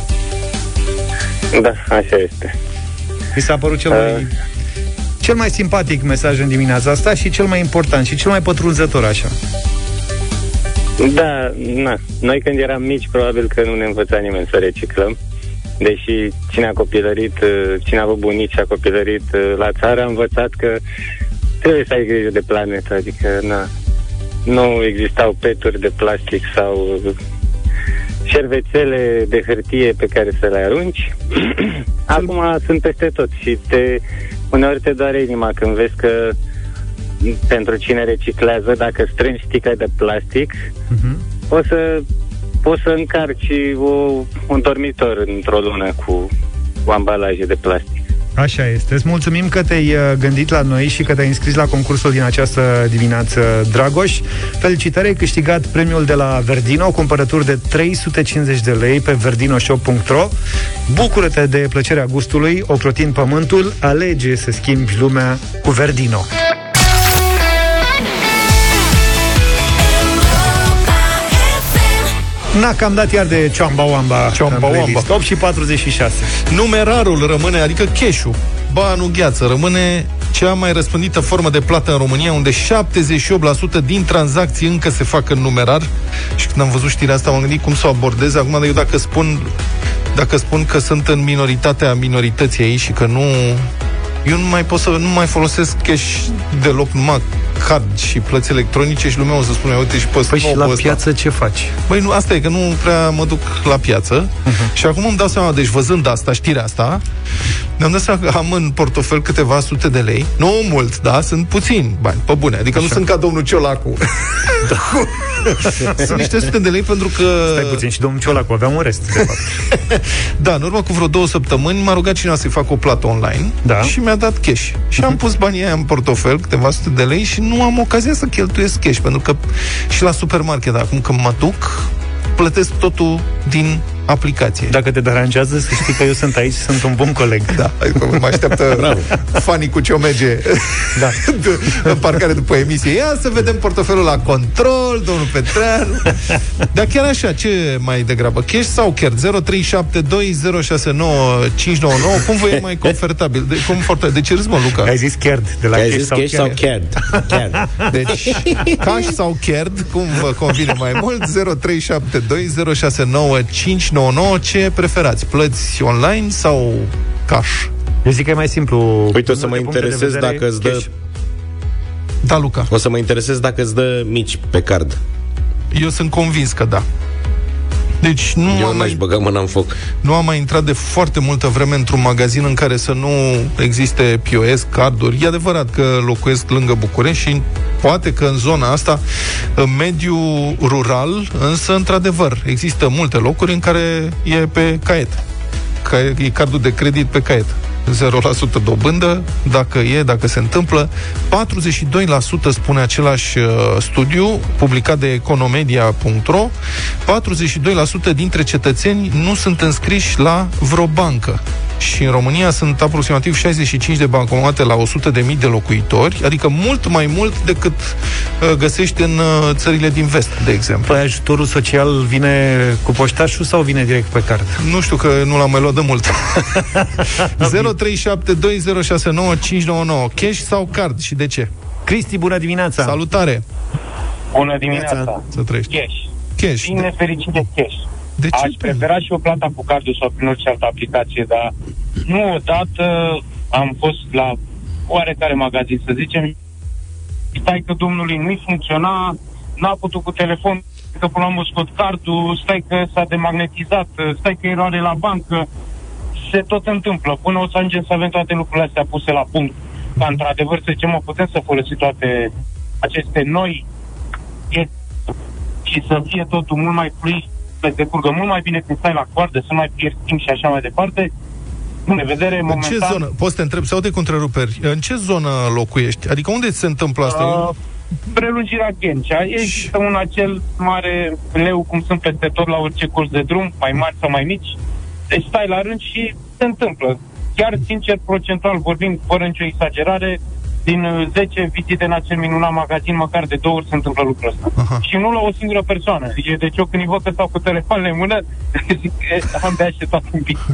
K: Da, așa este.
A: Mi s-a părut cel mai, cel mai simpatic mesaj în dimineața asta și cel mai important și cel mai pătrunzător așa.
K: Da, na. Noi când eram mici, probabil că nu ne învăța nimeni să reciclăm. Deși cine a copilărit, uh, cine a avut bunici și a copilărit uh, la țară, a învățat că trebuie să ai grijă de planetă, adică na, nu existau peturi de plastic sau uh, șervețele de hârtie pe care să le arunci. Acum sunt peste tot și te, uneori te doare inima când vezi că pentru cine reciclează, dacă strângi sticla de plastic,
A: Mhm.
K: o să poți să încarci o, un dormitor într-o lună cu, cu ambalaje de plastic.
A: Așa este. Îți mulțumim că te-ai uh, gândit la noi și că te-ai înscris la concursul din această dimineață, Dragoș. Felicitări, ai câștigat premiul de la Verdino, cumpărături de 350 de lei pe verdinoshop.ro. Bucură-te de plăcerea gustului, ocrotind pământul, alege să schimbi lumea cu Verdino. Na, că am dat iar de Ciamba-Wamba
B: Ciamba-Wamba.
A: 8 și 46
B: Numerarul rămâne, adică cash-ul, banul gheață, rămâne cea mai răspândită formă de plată în România, unde 78% din tranzacții încă se fac în numerar. Și când am văzut știrea asta, m-am gândit cum să o abordez. Acum, eu dacă spun, dacă spun că sunt în minoritatea minorității aici și că nu... Eu nu mai pot să nu mai folosesc cash deloc, numai card și plăți electronice și lumea o să spune, uite și pe
A: Păi și
B: snobul
A: la
B: ăsta.
A: piață ce faci?
B: Băi, nu, asta e, că nu prea mă duc la piață
A: Mhm.
B: și acum îmi dau seama, deci văzând asta, știrea asta, mi-am dat seama că am în portofel câteva sute de lei, nu mult, da, sunt puțini bani, pe bune, adică nu sunt ca domnul Ciolacu.
A: Da.
B: sunt niște sute de lei pentru că...
A: Stai puțin, și domnul Ciolacu avea un rest, de fapt.
B: Da, în urmă cu vreo două săptămâni m-a rugat cineva să-i fac o plată online
A: Da.
B: și mi-a dat cash. Și am pus banii aia în portofel, câteva sute de lei și nu am ocazia să cheltuiesc cash, pentru că și la supermarket, acum când mă duc, plătesc totul din aplicație.
A: Dacă te deranjează, să știi că eu sunt aici, sunt un bun coleg.
B: Da, adică mă așteaptă fanii cu ciomege
A: Da.
B: în parcare după emisie. Ia să vedem portofelul la control, domnul Petreanu. Dar chiar așa, ce mai degrabă? Cash sau chiar? 0372069599 Cum vă e mai confortabil? De, confortabil? De ce râzi, mă, Luca?
A: Ai zis Chierd, de la
H: Ai
A: cash
H: zis
A: sau
H: cash sau
A: Chierd?
H: CAD? CAD.
B: Deci, cash sau card, cum vă convine mai mult, 0372069599 Ce preferați? Plăți online sau cash?
A: Eu zic că e mai simplu.
H: Uite, o să
A: din
H: mă
A: multe puncte de
H: interesez
A: vedere,
H: dacă îți dă
A: cash.
B: Da, Luca.
H: O să mă interesez dacă îți dă mici pe card.
B: Eu sunt convins că da. Deci nu
H: Eu
B: am,
H: n-aș
B: mai,
H: băga mâna în foc.
B: nu am mai intrat de foarte multă vreme într-un magazin în care să nu existe POS, carduri. E adevărat că locuiesc lângă București și poate că în zona asta, în mediul rural, însă, într-adevăr, există multe locuri în care e pe caiet. Ca e cardul de credit pe caiet. 0% dobândă, dacă e, dacă se întâmplă. 42% spune același uh, studiu publicat de economedia.ro 42% dintre cetățeni nu sunt înscriși la vreo bancă. Și în România sunt aproximativ 65 de bancomate la 100 de mii de locuitori, adică mult mai mult decât uh, găsești în uh, țările din vest, de exemplu.
A: Păi ajutorul social vine cu poștașul sau vine direct pe card?
B: Nu știu că nu l-am mai luat de mult. 0372069599 Cash sau card și de ce?
A: Cristi, bună dimineața!
B: Salutare!
I: Bună dimineața.
B: Să trăiești.
I: Cash.
B: Cash.
I: Din nefericire cash.
B: De ce?
I: Aș prefera și o plata cu cardul sau prin orice altă aplicație, dar nu odată am fost la oarecare magazin, să zicem, stai că domnului nu-i funcționa, n-a putut cu telefon, că până la urmă scot cardul, stai că s-a demagnetizat, stai că eroare la bancă, se tot întâmplă. Până o să ajungem să avem toate lucrurile astea puse la punct, ca într-adevăr să zicem, mă, putem să folosim toate aceste noi e- și să fie totul mult mai fluid, să decurgă mult mai bine când stai la coardă, să nu mai pierzi timp și așa mai departe. În vedere,
B: În
I: momentan...
B: ce zonă? Poți să te întreb, sau de cu întreruperi, în ce zonă locuiești? Adică unde se întâmplă asta?
I: Uh, prelungirea Ghencea. Există un acel mare leu, cum sunt peste tot la orice curs de drum, mai mari sau mai mici. Deci stai la rând și se întâmplă. Chiar, sincer, procentual vorbind, fără nicio exagerare, din uh, 10 vizite în acel minunat magazin, măcar de două ori se întâmplă lucrul ăsta.
B: Aha.
I: Și nu la o singură persoană. E, Deci eu când îi văd că stau cu telefoanele în mână, zic că am de așteptat un pic.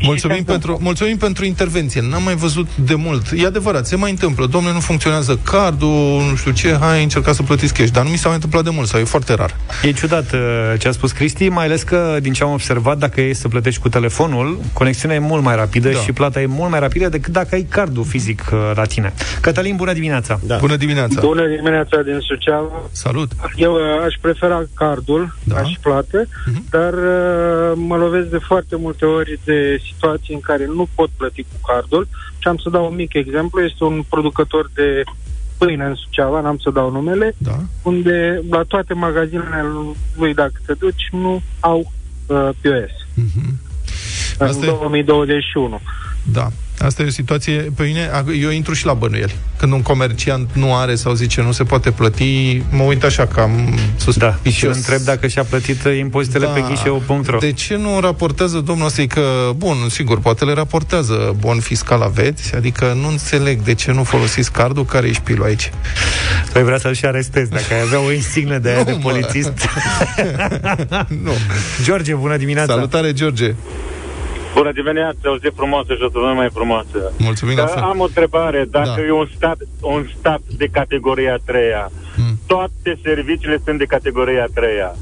B: Mulțumim pentru, mulțumim pentru intervenție. N-am mai văzut de mult. E adevărat, se mai întâmplă. Domnule, nu funcționează cardul, nu știu ce, hai, încercați să plătiți cash. Dar nu mi s-a mai întâmplat de mult, sau e foarte rar.
A: E ciudat uh, ce a spus Cristi, mai ales că, din ce am observat, dacă e să plătești cu telefonul, conexiunea e mult mai rapidă
B: Da.
A: și plata e mult mai rapidă decât dacă ai cardul fizic uh, la tine. Cătălin, bună dimineața!
H: Da.
B: Bună dimineața!
G: Bună dimineața din Suceava.
B: Salut!
G: Eu uh, aș prefera cardul,
B: Da.
G: da. aș plată, dar uh, mă lovesc de foarte multe ori de situații în care nu pot plăti cu cardul și am să dau un mic exemplu. Este un producător de pâine în Suceava, n-am să dau numele,
B: Da.
G: unde la toate magazinele lui, dacă te duci, nu au uh, POS.
B: Mhm.
G: În
B: Asta e-
G: 2021.
B: Da. Asta e o situație, pe mine, eu intru și la bănuieli. Când un comerciant nu are sau zice nu se poate plăti, mă uit așa cam suspicios.
A: Da, și îl întreb dacă și-a plătit uh, impozitele pe ghișeu.ro.
B: De ce nu raportează domnul ăsta? Că, bun, sigur, poate le raportează bon fiscal aveți, adică nu înțeleg de ce nu folosiți cardul care e șpilul aici.
A: Păi vrea să-l și arestezi, dacă ai avea o insignă de aia
B: Nu,
A: de
B: mă.
A: polițist.
B: nu.
A: George, bună dimineața!
B: Salutare, George!
L: Bună dimineața, o zi frumoasă și o săptămână mai frumoasă.
B: Mulțumim la fel.
L: Am o întrebare. Dacă
B: Da.
L: e un stat, un stat de categoria a treia,
B: Mm.
L: toate serviciile sunt de categoria a treia.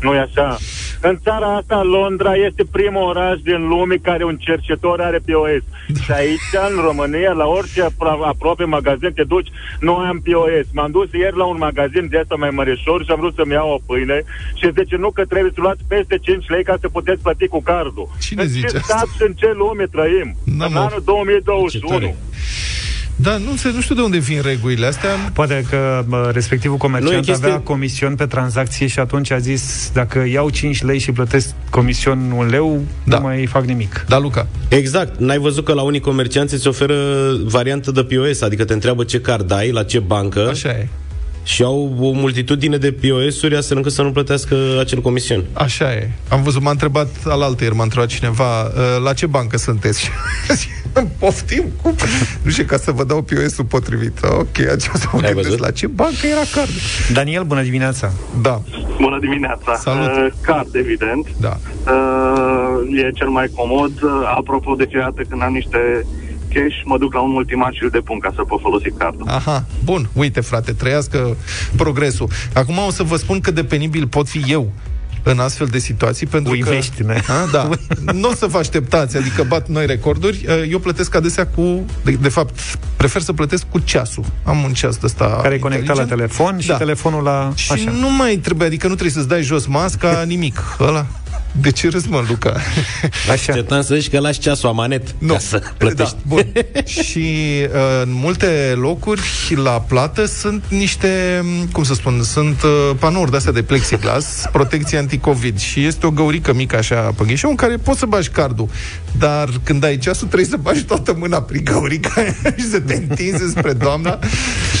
L: Nu e așa? În țara asta, Londra este primul oraș din lume care un cercetor are POS. Și aici, în România, la orice apro- aproape magazin te duci, nu am POS. M-am dus ieri la un magazin de asta mai măreșor și am vrut să-mi iau o pâine și zice, nu că trebuie să luați peste 5 lei ca să puteți plăti cu cardul.
B: Cine
L: în
B: zice
L: ce
B: asta?
L: stat și în ce lume trăim?
B: N-am
L: în
B: o-
L: anul 2021.
B: Da, nu, înțeleg, nu știu de unde vin regulile astea.
A: Poate că bă, respectivul comerciant
H: Nu, e chestie-
A: avea comision pe tranzacție și atunci a zis dacă iau 5 lei și plătesc comision un leu,
B: Da.
A: nu mai fac nimic.
B: Da, Luca.
H: Exact. N-ai văzut că la unii comercianți îți oferă variantă de POS, adică te întreabă ce card ai, la ce bancă.
B: Așa e.
H: Și au o multitudine de POS-uri astfel încât să nu plătească acel comision.
B: Așa e. Am văzut, m-a întrebat alaltă ieri, m-a întrebat cineva uh, la ce bancă sunteți? Și Poftim? Cum? Nu știu, ca să vă dau POS-ul potrivit. Ok, aceasta mă
H: Ai
B: gândesc
H: văzut?
B: la ce bancă era card.
A: Daniel, bună dimineața!
B: Da,
I: Bună dimineața!
B: Salut.
I: Uh, card, evident.
B: da.
I: Uh, e cel mai comod. Uh, apropo de fiecare dată când am niște cash, mă duc la un multimarșil de punct ca să pot folosi cardul.
B: Aha, bun, uite frate, trăiască progresul. Acum o să vă spun cât de penibil pot fi eu în astfel de situații, pentru
A: Uimește-ne.
B: că... A, da. nu o să vă așteptați, adică bat noi recorduri. Eu plătesc adesea cu... De, de fapt, prefer să plătesc cu ceasul. Am un ceas de ăsta
A: Care e conectat la
B: inteligent.
A: telefon și
B: Da.
A: telefonul la...
B: Și
A: Așa.
B: nu mai trebuie, adică nu trebuie să-ți dai jos masca, nimic. Ăla. De ce râzi, mă, Luca?
A: Așa.
H: Certam să zici că lași ceasul amanet
B: Nu.
H: ca să plătești.
B: Da, bun. și uh, în multe locuri la plată sunt niște, m, cum să spun, sunt uh, panouri de-astea de plexiglas, protecție anticovid și este o găurică mică așa pe ghișeu în care poți să bagi cardul. Dar când ai ceasul trebuie să bagi toată mâna prin găurica aia și să te întinzi spre doamna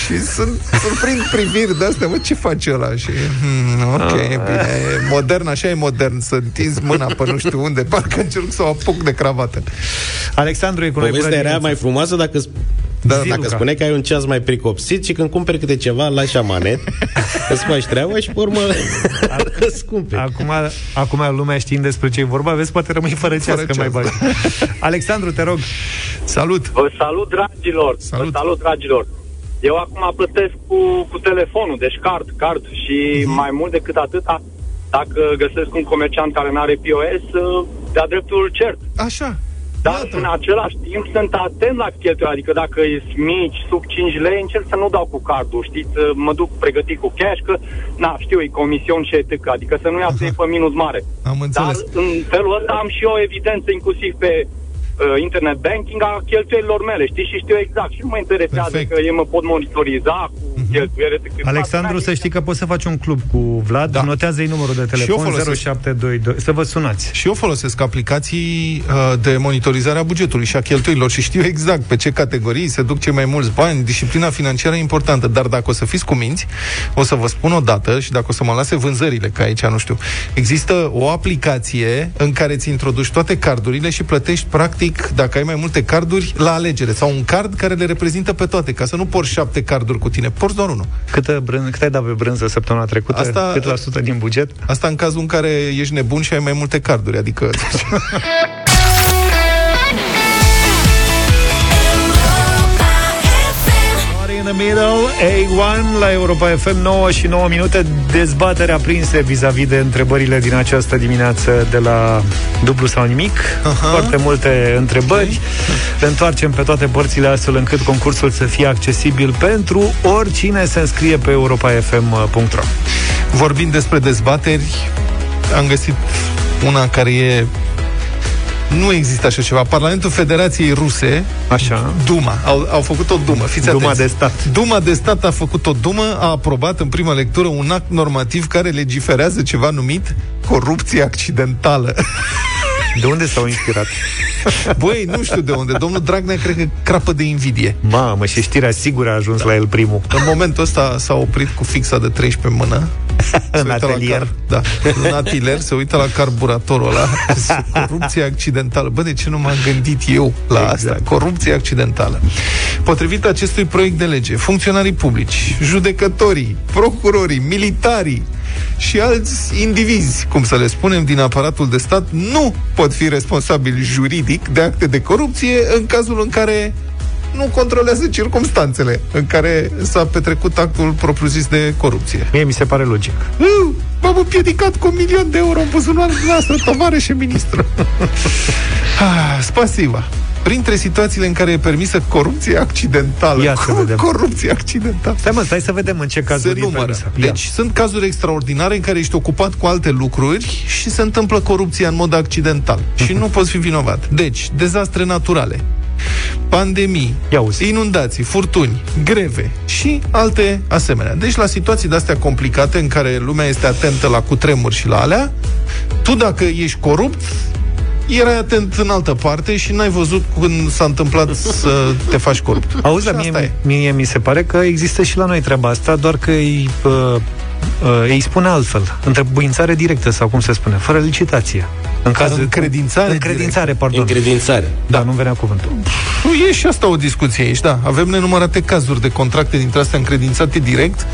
B: și sunt surprind priviri de-astea, mă, ce face ăla? Și, hmm, ok, bine, e modern, așa e modern, să întinzi mâna pe nu știu unde, parcă încerc să o apuc de cravată.
A: Alexandru e cu noi. bună
H: Povestea era
A: dimineața.
H: mai frumoasă dacă,
B: Da,
H: da,
B: zi,
H: dacă
B: Luca.
H: spuneai că ai un ceas mai pricopsit și când cumperi câte ceva, lași amanet, îți faci treaba și pe urmă îți cumperi.
A: Acum, acum lumea știind despre ce e vorba, vezi, poate rămâi fără ceas,
B: Fără
A: că mai
B: ceas,
A: bagi. Alexandru, te rog.
B: Salut!
M: Vă salut, dragilor!
B: Salut.
M: Vă salut, dragilor! Eu acum plătesc cu, cu telefonul, deci card, card și
B: Mhm.
M: mai mult decât atâta, dacă găsesc un comerciant care nu are POS, uh, de-a dreptul cert.
B: Așa.
M: Dar în același timp sunt atent la cheltuieli, adică dacă e mici, sub 5 lei, încerc să nu dau cu cardul, știți, uh, mă duc pregătit cu cash, că, na, știu, e comision și etc. Adică să nu iasă pe minus mare.
B: Am
M: Dar
B: înțeles.
M: în felul ăsta am și o evidență inclusiv pe uh, internet banking a cheltuielilor mele, știi? Și știu exact. Și nu mă interesează
B: Perfect.
M: că ei mă pot monitoriza cu uh-huh. cheltuiele. decât
A: Alexandru,
M: fac.
A: să știi că poți să faci un club cu Vlad,
B: Da.
A: da. notează-i numărul de
B: Și eu
A: telefon
B: folosesc.
A: 0722, să vă sunați.
B: Și eu folosesc aplicații uh, de monitorizare a bugetului și a cheltuielilor și știu exact pe ce categorii se duc cei mai mulți bani. Disciplina financiară e importantă, dar dacă o să fiți cuminți, o să vă spun o dată și dacă o să mă lase vânzările, că aici nu știu, există o aplicație în care ți introduci toate cardurile și plătești practic, dacă ai mai multe carduri, la alegere sau un card care le reprezintă pe toate, ca să nu porți șapte carduri cu tine, porți doar unul.
A: Câtă brân, cât ai dat pe brânză săptămâna trecută?
B: Asta-
A: Cât la sută din buget?
B: Asta în cazul în care ești nebun și ai mai multe carduri, adică
A: the middle, A1 la Europa FM 9 și 9 minute Dezbatere aprinse vis-a-vis de întrebările din această dimineață De la dublu sau nimic.
B: Aha.
A: Foarte multe întrebări. Le întoarcem pe toate părțile astfel încât concursul să fie accesibil Pentru oricine se înscrie pe europafm.ro
B: Vorbind despre dezbateri, am găsit una care e nu există așa ceva. Parlamentul Federației Ruse,
A: Așa.
B: Duma, au, au făcut o dumă. Fiți
A: Duma
B: atenți.
A: de stat.
B: Duma de stat a făcut o dumă, a aprobat în prima lectură un act normativ care legiferează ceva numit corupție accidentală.
A: De unde s-au inspirat?
B: Băi, nu știu de unde. Domnul Dragnea cred că crapă de invidie.
A: Mamă, și știrea sigur a ajuns la el primul
B: În momentul ăsta s-a oprit cu fixa de 13 în mână. Se
A: În
B: uită la
A: atelier.
B: da, în atelier, se uită la carburatorul ăla. Zice, Corupție accidentală. Bă, de ce nu m-am gândit eu la
A: Exact.
B: asta? Corupție accidentală. Potrivit acestui proiect de lege, funcționarii publici, judecătorii, procurorii, militarii și alți indivizi, cum să le spunem, din aparatul de stat, nu pot fi responsabili juridic de acte de corupție în cazul în care nu controlează circumstanțele în care s-a petrecut actul propriu-zis de corupție.
A: Mie mi se pare logic
B: Uh, M-am împiedicat cu un milion de euro în buzunarul noastră, tovarășe ministru. ah, spasiva. Printre situațiile în care e permisă corupție accidentală.
A: Ia să
B: Cum
A: vedem.
B: corupție accidentală?
A: Stai mă, stai să vedem în ce
B: Se
A: cazuri e
B: numără.
A: permisă. Ia.
B: Deci sunt cazuri extraordinare în care ești ocupat cu alte lucruri și se întâmplă corupția în mod accidental. și nu poți fi vinovat. Deci, dezastre naturale, pandemii,
A: Ia uzi.
B: inundații, furtuni, greve și alte asemenea. Deci la situații de-astea complicate în care lumea este atentă la cutremuri și la alea, tu dacă ești corupt, erai atent în altă parte și n-ai văzut când s-a întâmplat să te faci corupt.
A: Auzi,
B: Și
A: dar
B: asta e.
A: mie, mie mi se pare că există și la noi treaba asta, doar că îi, uh, uh, îi spune altfel. Întrebuințare directă, sau cum se spune, fără licitație. În cazul
B: Încredințare
A: Încredințare, pardon.
H: Încredințare.
A: Da, nu venea cuvântul.
B: Nu, e și asta o discuție aici, da. Avem nenumărate cazuri de contracte dintre astea încredințate direct.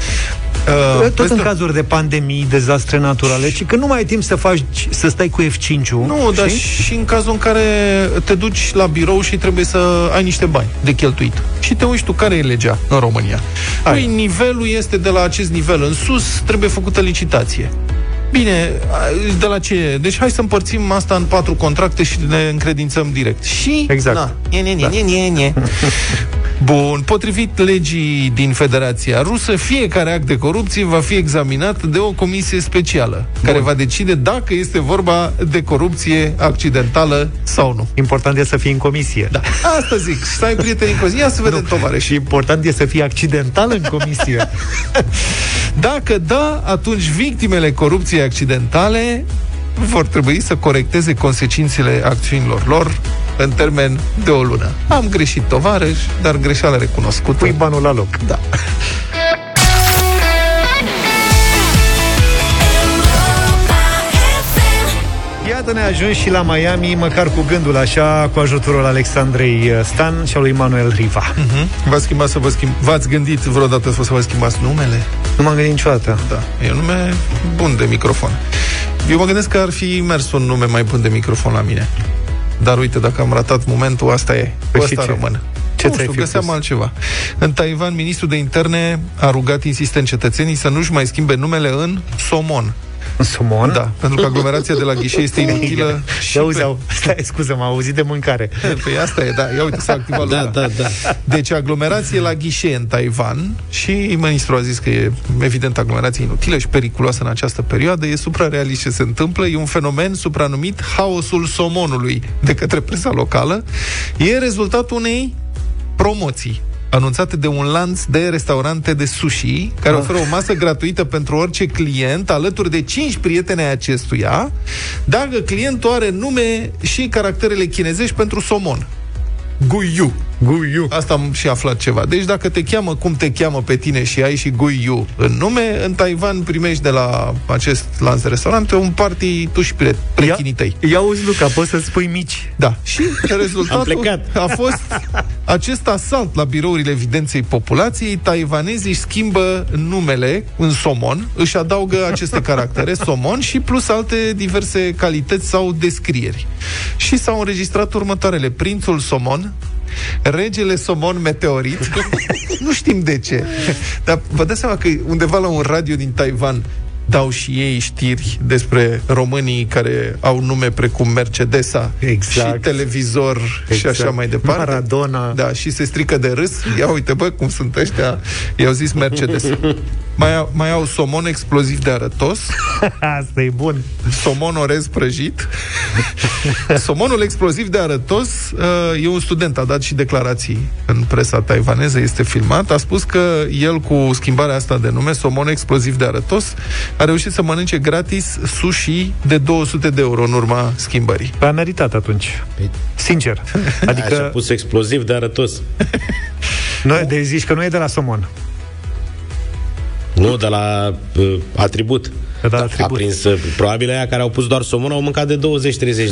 B: Uh,
A: Tot
B: peste-
A: în cazuri de pandemii, dezastre naturale, ci că nu mai ai timp să faci, să stai cu F5-ul.
B: Nu, dar
A: știi?
B: și în cazul în care te duci la birou și trebuie să ai niște bani de cheltuit. Și te uiți tu care e legea în România. Păi, nivelul este de la acest nivel în sus, trebuie făcută licitație. Bine, a- de la ce? Deci hai să împărțim asta în patru contracte și ne încredințăm direct. Și...
A: Exact.
B: Na, nie, nie, nie, nie, nie, nie. Bun, potrivit legii din Federația Rusă, fiecare act de corupție va fi examinat de o comisie specială, care va decide dacă este vorba de corupție accidentală sau nu.
A: Important e să fii în comisie.
B: Da. Asta zic, să ai prieteni în comisie. Ia să vedem, tovarăși.
A: Și important e să fii accidental în comisie.
B: Dacă da, atunci victimele corupției accidentale vor trebui să corecteze consecințele acțiunilor lor în termen de o lună. Am greșit, tovarăș, dar greșeala recunoscută.
A: Pui banul la loc.
B: Da.
A: Iată ne ajuns și la Miami, măcar cu gândul așa, cu ajutorul Alexandrei uh, Stan și al lui Manuel Riva.
B: Uh-huh. V-ați schimbat să vă schimb... V-ați gândit vreodată să vă schimbați numele?
A: Nu m-am gândit niciodată.
B: Da. E un nume bun de microfon. Eu mă gândesc că ar fi mers un nume mai bun de microfon la mine. Dar uite, dacă am ratat momentul, asta e.
A: Păi
B: Asta
A: și ce?
B: rămân.
A: Ce
B: nu
A: ți-ai
B: știu,
A: fi
B: găseam
A: pus?
B: altceva. În Taiwan, ministrul de interne a rugat insistent cetățenii să nu-și mai schimbe numele în Somon.
A: În Somon?
B: Da, pentru că aglomerația de la ghișe este inutilă și
A: Ia auzi,
B: pe-
A: au, stai, scuză, m-am auzit de mâncare.
B: Păi asta e, da, ia uite, s-a activat
H: Da,
B: lumea.
H: da, da.
B: Deci aglomerație la ghișe în Taiwan și ministrul a zis că e evident aglomerație inutilă și periculoasă în această perioadă. E suprarealist ce se întâmplă, e un fenomen supranumit haosul somonului de către presa locală. E rezultatul unei promoții anunțate de un lanț de restaurante de sushi care oferă o masă gratuită pentru orice client alături de 5 prieteni ai acestuia dacă clientul are nume și caracterele chinezești pentru somon. Guiyu.
A: Guiyu.
B: Asta am și aflat ceva. Deci dacă te cheamă cum te cheamă pe tine și ai și Guiyu în nume, în Taiwan primești de la acest lanț de restaurante un party tuș și pre- prechinii tăi.
A: Ia auzi, Luca, poți să spui mici.
B: Da. Și rezultatul
H: Am plecat.
B: a fost acest asalt la birourile evidenței populației. Taiwanezii își schimbă numele în somon, își adaugă aceste caractere, somon, și plus alte diverse calități sau descrieri. Și s-au înregistrat următoarele. Prințul somon, regele somon meteorit. nu știm de ce. Dar vă dați seama că undeva la un radio din Taiwan dau și ei știri despre românii care au nume precum Mercedesa
A: Exact.
B: și televizor și
A: Exact.
B: așa mai departe.
A: Maradona.
B: Da, și se strică de râs. Ia uite, bă, cum sunt ăștia. I-au zis Mercedes. Mai, au- mai au somon exploziv de arătos,
A: Asta e bun.
B: somon orez prăjit. Somonul exploziv de arătos uh, e un student, a dat și declarații în presa taiwaneză, este filmat, a spus că el cu schimbarea asta de nume, somon exploziv de arătos, a reușit să mănânce gratis sushi de 200 de euro în urma schimbării.
A: Păi a meritat atunci. Sincer.
H: Adică... Așa
A: Adică,
H: pus exploziv de arătos.
A: nu, de zici că nu e de la somon.
H: Nu, de la uh, atribut.
A: De la
H: A
A: atribut.
H: prins, uh, probabil aia care au pus doar somon au mâncat de 20-30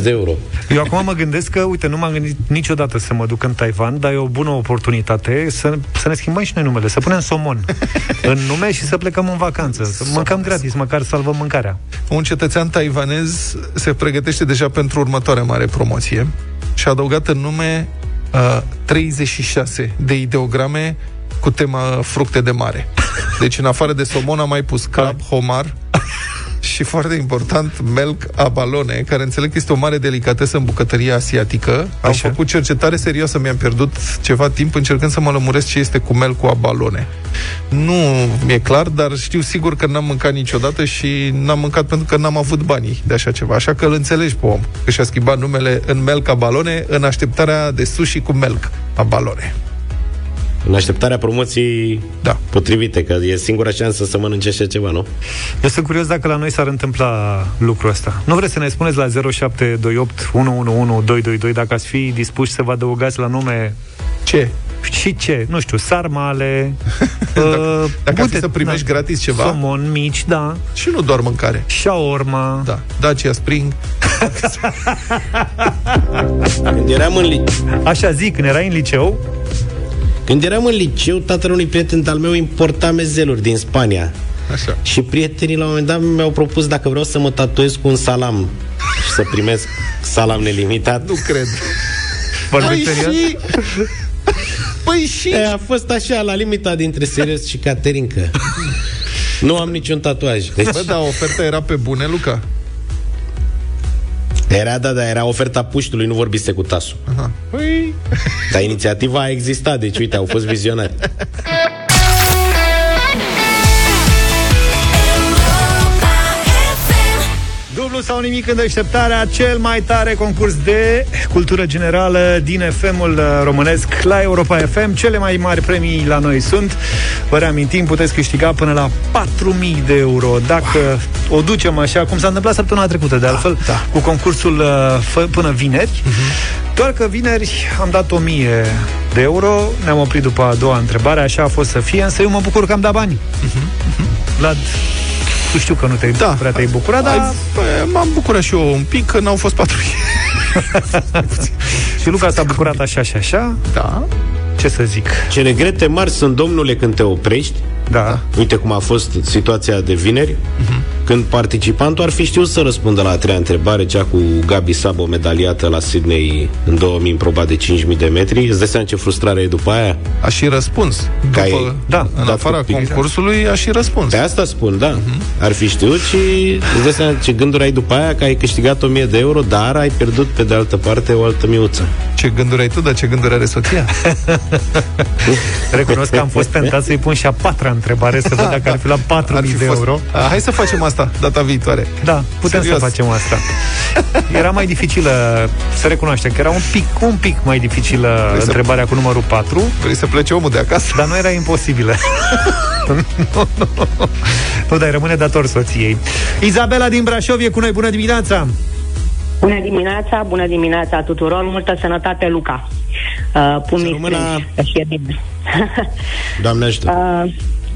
H: de euro.
A: Eu acum mă gândesc că, uite, nu m-am gândit niciodată să mă duc în Taiwan, dar e o bună oportunitate să, să ne schimbăm și noi numele, să punem somon în nume și să plecăm în vacanță. Să mâncăm gratis, măcar salvăm mâncarea.
B: Un cetățean taiwanez se pregătește deja pentru următoarea mare promoție și a adăugat în nume uh, 36 de ideograme cu tema fructe de mare. Deci în afară de somon a mai pus crab, homar și foarte important, melc abalone, care înțeleg că este o mare delicatesă în bucătăria asiatică. Am
A: Așa.
B: făcut cercetare serioasă, mi-am pierdut ceva timp încercând să mă lămuresc ce este cu melc cu abalone. Nu mi-e clar, dar știu sigur că n-am mâncat niciodată și n-am mâncat pentru că n-am avut banii de așa ceva. Așa că îl înțelegi pe om, că și-a schimbat numele în melc abalone în așteptarea de sushi cu melc abalone.
H: În așteptarea promoției
B: da.
H: potrivite, că e singura șansă să mănânce așa ceva, nu?
A: Eu sunt curios dacă la noi s-ar întâmpla lucrul ăsta. Nu vreți să ne spuneți la 0728 111 222 dacă ați fi dispuși să vă adăugați la nume
B: ce?
A: Și ce? Nu știu, sarmale,
B: Dacă, dacă ar fi
A: uite,
B: să primești
A: da.
B: gratis ceva
A: somon mici, da.
B: Și nu doar mâncare
A: Shaorma
B: Da, Dacia Spring
H: Când eram în li-
A: Așa zic, când erai în liceu
H: Când eram în liceu, tatăl unui prieten al meu importa mezeluri din Spania.
B: Așa.
H: Și prietenii la un moment dat mi-au propus dacă vreau să mă tatuez cu un salam și să primesc salam nelimitat.
B: Nu cred.
A: Vorbești
B: Păi
A: serios?
B: și... Păi și...
H: E, a fost așa, la limita dintre serios și caterincă. Nu am niciun tatuaj. Deci
B: Bă, dar oferta era pe bune, Luca?
H: Era, da, da, era oferta puștului, nu vorbise cu tasul.
B: Aha. Păi...
H: Dar inițiativa a existat, deci uite, au fost vizionari.
A: sau nimic în deșteptarea Cel mai tare concurs de cultură generală Din FM-ul uh, românesc La Europa FM Cele mai mari premii la noi sunt. Vă reamintim, puteți câștiga până la 4.000 de euro. Dacă o ducem așa Cum s-a întâmplat săptămâna trecută De altfel,
B: da.
A: cu concursul uh, fă- până vineri. Doar că vineri am dat 1.000 de euro. Ne-am oprit după a doua întrebare. Așa a fost să fie Însă eu mă bucur că am dat bani. Vlad, tu știu că nu te
B: Da.
A: prea te-ai bucurat, dar
B: Ai, bă, m-am bucurat și eu un pic că n-au fost patru
A: Și Luca s-a bucurat așa și așa.
B: Da.
A: Ce să zic?
H: Ce regrete mari sunt, domnule, când te oprești.
A: Da.
H: Uite cum a fost situația de vineri, când participantul ar fi știut să răspundă la a treia întrebare, cea cu Gabi Sabo, medaliată la Sydney în 2000 în proba de 5000 de metri. Îți dai seama ce frustrare e după aia?
B: A și răspuns.
H: Că ai
B: După,
A: da,
B: în
H: dat
B: afara
H: cu pic.
B: concursului a și răspuns.
H: Pe asta spun, da. Ar fi știut și îți dai seama ce gânduri ai după aia, că ai câștigat 1000 de euro, dar ai pierdut pe de altă parte o altă miuță.
B: Ce gânduri ai tu, dar ce gânduri are soția?
A: Recunosc că am fost tentat să-i pun și a patra întrebare Să văd dacă ar fi la 4.000 de euro
B: A, hai să facem asta data viitoare.
A: Da, putem
B: Serios.
A: să facem asta Era mai dificilă Să recunoaștem că era un pic, un pic mai dificilă
B: Vrei să-
A: Întrebarea cu numărul 4
B: Vrei să plece omul de acasă?
A: Dar nu era imposibilă nu, nu, nu, dar rămâne dator soției Izabela din Brașov e cu noi, bună dimineața
N: Bună dimineața, bună dimineața tuturor, multă sănătate, Luca. Uh, pun
H: Să
N: mic
H: rămână-
N: strâns, să fie bine.
H: Doamne ajută.
N: Uh,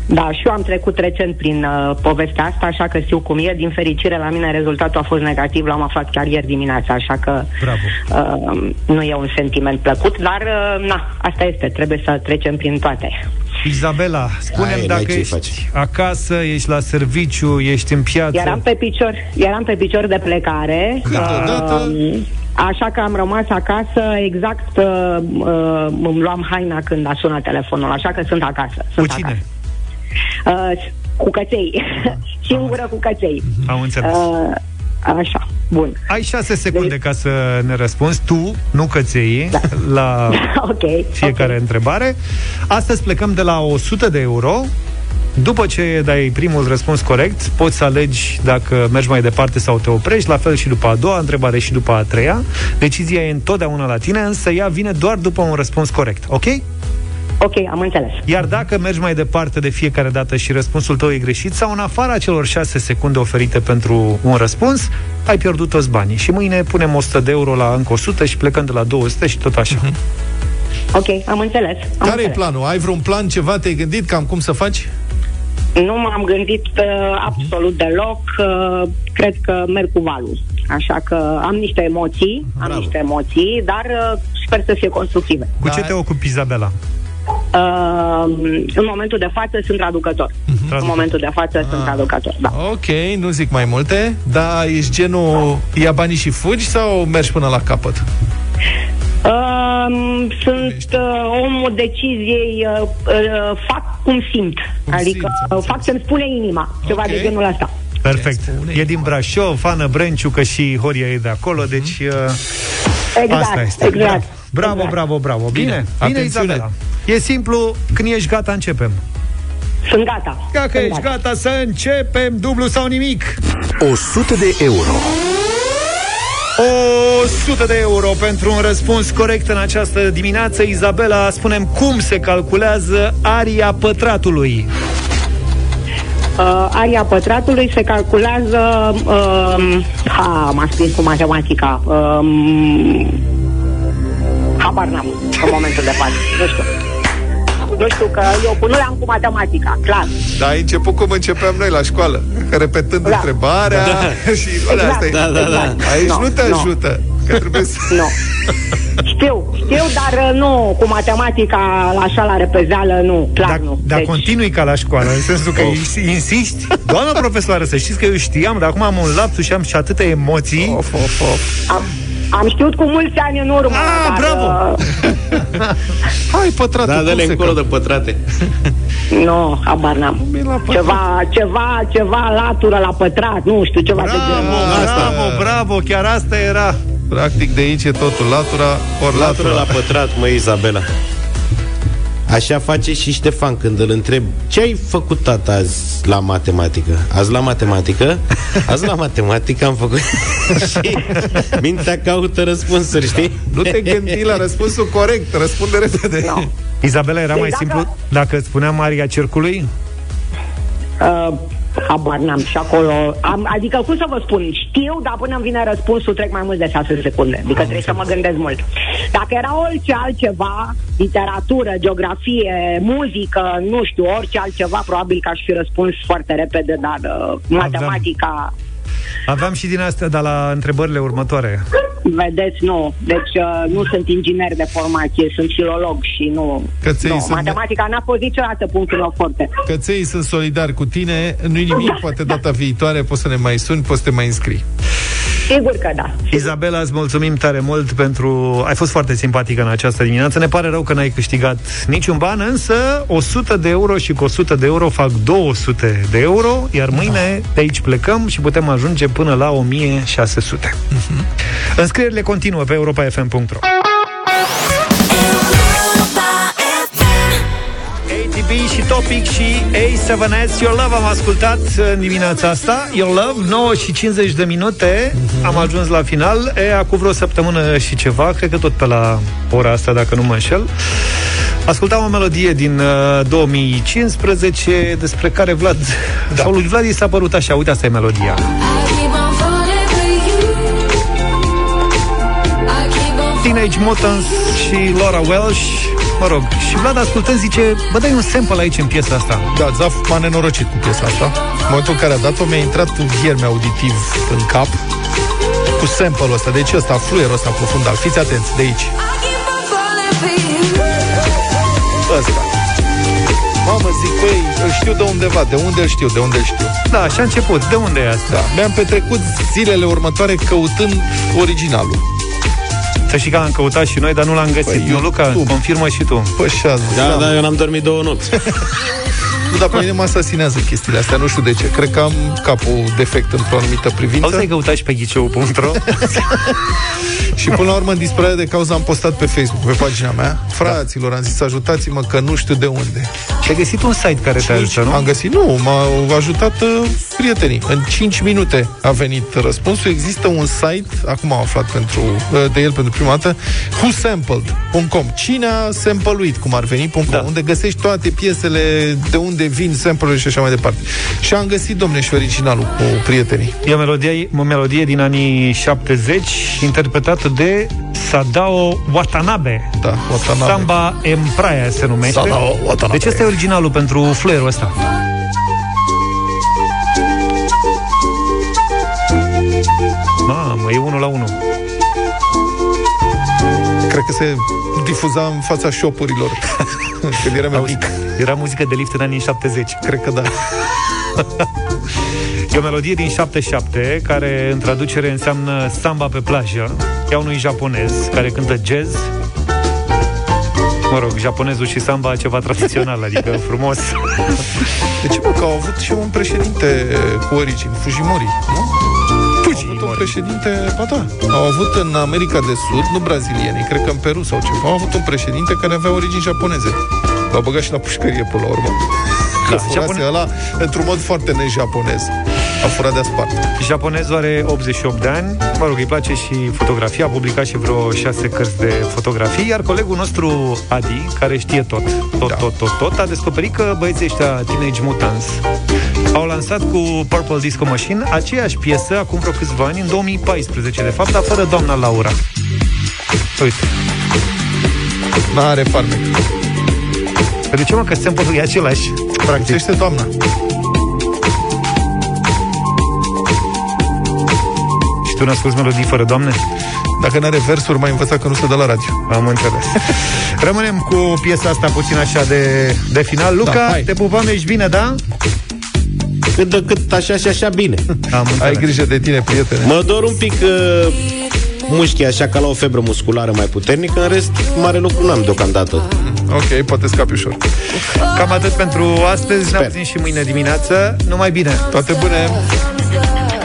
N: da, și eu am trecut recent prin uh, povestea asta, așa că știu cum e. Din fericire, la mine rezultatul a fost negativ, l-am aflat chiar ieri dimineața, așa că
A: Bravo.
N: uh, nu e un sentiment plăcut, dar uh, na, asta este, trebuie să trecem prin toate.
A: Izabela, spunem
H: Ai, n-ai
A: dacă
H: ce-i
A: ești
H: faci.
A: acasă, ești la serviciu, ești în piață
N: Eram pe picior, eram pe picior de plecare.
B: Câteodată-
N: Uh, Așa că am rămas acasă exact, uh, uh, îmi luam haina când a sunat telefonul, așa că sunt acasă. Sunt
A: Cu cine?
N: Acasă. Uh, cu căței. Singură cu căței.
A: Am înțeles.
N: Uh, așa, bun.
A: Ai șase secunde ca să ne răspunzi tu, nu căței,
N: Da.
A: la
N: ok.
A: fiecare
N: ok.
A: întrebare. Astăzi plecăm de la 100 de euro. După ce dai primul răspuns corect, poți să alegi dacă mergi mai departe sau te oprești, la fel și după a doua întrebare și după a treia. Decizia e întotdeauna la tine, însă ea vine doar după un răspuns corect, ok?
N: Ok, am înțeles.
A: Iar dacă mergi mai departe de fiecare dată și răspunsul tău e greșit sau în afara celor 6 secunde oferite pentru un răspuns, ai pierdut toți banii. Și mâine punem 100 de euro la încă 100 și plecăm de la 200 și tot așa.
N: Ok, am înțeles. Am
B: Care e
N: înțeles.
B: planul? Ai vreun plan, ceva? Te-ai gândit cam cum să faci?
N: Nu m-am gândit uh, absolut deloc. Uh, cred că merg cu valul. Așa că am niște emoții, am
A: Bravo.
N: niște emoții, dar uh, sper să fie constructive.
A: Cu ce te ocupi, Izabela?
N: Uh, în momentul de față sunt traducător. În momentul de față sunt traducător, da.
B: Ok, nu zic mai multe, dar ești genul ia banii și fugi sau mergi până la capăt?
N: Uh, sunt uh, omul deciziei, uh, uh, fac cum simt. adică uh, fac să-mi spune inima, ceva
B: Ok.
N: de genul ăsta.
A: Perfect. E din Brașov, Ana Brenciu, că și Horia e de acolo, deci uh,
N: Exact,
A: asta este.
N: exact.
A: Bravo,
N: exact.
A: bravo, bravo. Bine, bine,
B: Atențiune.
A: Izabela. E simplu, când ești gata, începem.
N: Sunt gata.
A: Dacă
N: Sunt
A: ești gata să începem, dublu sau nimic.
O: 100 de euro.
A: 100 de euro pentru un răspuns corect în această dimineață. Izabela, spunem cum se calculează aria pătratului.
N: Uh, aria pătratului se calculează uh, ha, m-a scris cu matematica uh, habar n-am în momentul de față nu știu nu știu că eu nu le-am cu matematica, clar
B: Da, ai început cum începeam noi la școală, repetând
N: Da.
B: întrebarea
N: Da.
B: și
N: Exact,
B: asta e.
N: da, da, da.
B: Aici
N: No,
B: nu te
N: no.
B: ajută, că trebuie să...
N: Nu. Știu, știu, dar uh, nu, cu matematica așa la repezeală, nu, clar nu.
A: Dar deci... continui ca la școală, în sensul că oh. insisti. Doamna profesoară, să știți că eu știam, dar acum am un lapsus și am și atâtea emoții.
B: Of, of, of.
N: am, am știut cu mulți ani în urmă.
A: Ah,
N: dar,
A: bravo!
N: Uh,
B: Hai, pătratul,
H: Da,
B: cum
H: dă-le
B: se
H: încolo
B: cal-
H: de pătrate.
N: nu, habar n-am. Ceva, ceva, ceva latură la pătrat, nu știu, ceva de
A: Bravo,
N: genul.
A: bravo, bravo, chiar asta era.
B: Practic de aici e totul, latura, ori
H: Latură
B: latura.
H: la pătrat, măi, Izabela. Așa face și Ștefan când îl întreb Ce ai făcut, tata, azi la matematică? Azi la matematică? Azi la matematică am făcut Și mintea caută răspunsuri, știi?
B: Nu te gândi la răspunsul corect, răspunde repede.
N: No.
A: Izabela, era
N: Deci
A: mai
N: dacă-
A: simplu dacă spuneam aria cercului?
N: Uh, habar n-am și acolo. Am, adică, cum să vă spun, știu, dar până îmi vine răspunsul trec mai mult de 6 secunde. Adică trebuie să mă gândesc mult. Dacă era orice altceva, literatură, geografie, muzică, nu știu, orice altceva, probabil că aș fi răspuns foarte repede, dar uh, matematica,
A: Aveam și din astea, dar la întrebările următoare.
N: vedeți, nu. Deci uh, nu sunt inginer de formație, sunt filolog și nu...
B: Căței
N: nu.
B: sunt-
N: Matematica n-a fost niciodată punctul meu forte.
B: Căței sunt solidari cu tine, nu-i nimic, poate data viitoare poți să ne mai suni, poți să te mai înscrii.
N: Sigur că da.
A: Izabela, îți mulțumim tare mult pentru... Ai fost foarte simpatică în această dimineață. Ne pare rău că n-ai câștigat niciun ban, însă 100 de euro și cu 100 de euro fac 200 de euro, iar mâine de aici plecăm și putem ajunge până la 1600. Înscrierile continuă pe europafm.ro și Topic și A7S Your Love am ascultat în dimineața asta. Your Love, 9 și 50 de minute. Am ajuns la final. E, Acum vreo săptămână și ceva Cred că tot pe la ora asta, dacă nu mă înșel. Ascultam o melodie din uh, 2015 Despre care Vlad da. Sau lui Vlad i s-a părut așa Uite, asta e melodia. Teenage Mutants și Laura Welsh Mă rog, și Vlad ascultând zice Bă, dai un sample aici în piesa asta
B: Da, Zaf m-a nenorocit cu piesa asta. În momentul în care a dat-o, mi-a intrat un vierme auditiv în cap cu sample-ul ăsta. Deci ăsta, fluierul ăsta profundal. Fiți atenți, de aici. Ăsta. Mamă, zic, băi, îl știu de undeva. De unde îl știu? De unde îl știu?
A: Da, și a început. De unde e asta?
B: Da, mi-am petrecut zilele următoare căutând originalul.
A: Să știi că l-am căutat și noi, dar nu l-am găsit.
B: Păi,
A: nu, Luca,
B: YouTube.
A: confirmă și tu.
B: Pășează.
H: Da, da, eu n-am dormit două nopți.
B: Nu, dar pe mine mă asasinează chestiile astea, nu știu de ce. Cred că am capul defect într-o anumită privință.
A: Auzi, ai căutat și pe ghiceu.ro?
B: Și până la urmă, în disperare de cauză, am postat pe Facebook, pe pagina mea. Fraților, am zis, ajutați-mă că nu știu de unde.
A: Și ai găsit un site care te ajută, nu?
B: Am găsit, nu, m-au ajutat uh, prietenii. În 5 minute a venit răspunsul. Există un site, acum am aflat pentru, uh, de el pentru prima dată, whosampled.com. Cine a sampleuit, cum ar veni.com, da. unde găsești toate piesele, de unde vin sample și așa mai departe. Și am găsit, domne, și originalul cu prietenii.
A: E o melodie, o melodie din anii 70, interpretată de Sadao Watanabe.
B: Da, Watanabe.
A: Samba Empraia se numește.
B: Sadao Watanabe.
A: Deci ăsta e originalul pentru flair-ul ăsta. Mamă, e unul la unul.
B: Cred că se difuza în fața șopurilor când eram eu mic.
A: Era muzică de lift în anii 70.
B: Cred că da.
A: E o melodie din 77 care în traducere înseamnă samba pe plajă. E a unui japonez care cântă jazz. Mă rog, japonezul și samba ceva tradițional, adică frumos.
B: De ce, mă, că au avut și un președinte cu origini, Fujimori, nu? Au avut un președinte, ba da, au avut în America de Sud, nu brazilieni, cred că în Peru sau ceva, au avut un președinte care avea origini japoneze. L-au băgat și la pușcărie până la urmă. Da, furase
A: Japone-
B: ăla într-un mod foarte nejaponez. A furat de spart.
A: Japonezul are 88 de ani, mă rog, îi place și fotografia, a publicat și vreo șase cărți de fotografii, iar colegul nostru, Adi, care știe tot, tot, da. tot, tot, tot, a descoperit că băieții ăștia Teenage Mutants au lansat cu Purple Disco Machine aceeași piesă acum vreo câțiva ani, în 2014, de fapt, dar fără doamna Laura. Uite.
B: N-are farmec.
A: Păi de ce mă, că sample-ul e același, practic.
B: Este doamna.
A: Și tu n-asculti melodii fără doamne?
B: Dacă n-are versuri, mai învățat că nu se dă la radio.
A: Am înțeles. Rămânem cu piesa asta puțin așa de, de final. Luca,
B: Da, hai.
A: te pupăm, ești bine, da?
H: Cât de cât așa și așa bine.
A: Am
B: Ai grijă de tine, prietene.
H: Mă dor un pic uh, mușchii, așa ca la o febră musculară mai puternică, în rest, mare lucru n-am deocamdată.
B: Ok, poate scapi ușor.
A: Cam atât pentru astăzi. Ne auzim și mâine dimineață. Numai bine!
B: Toate bune!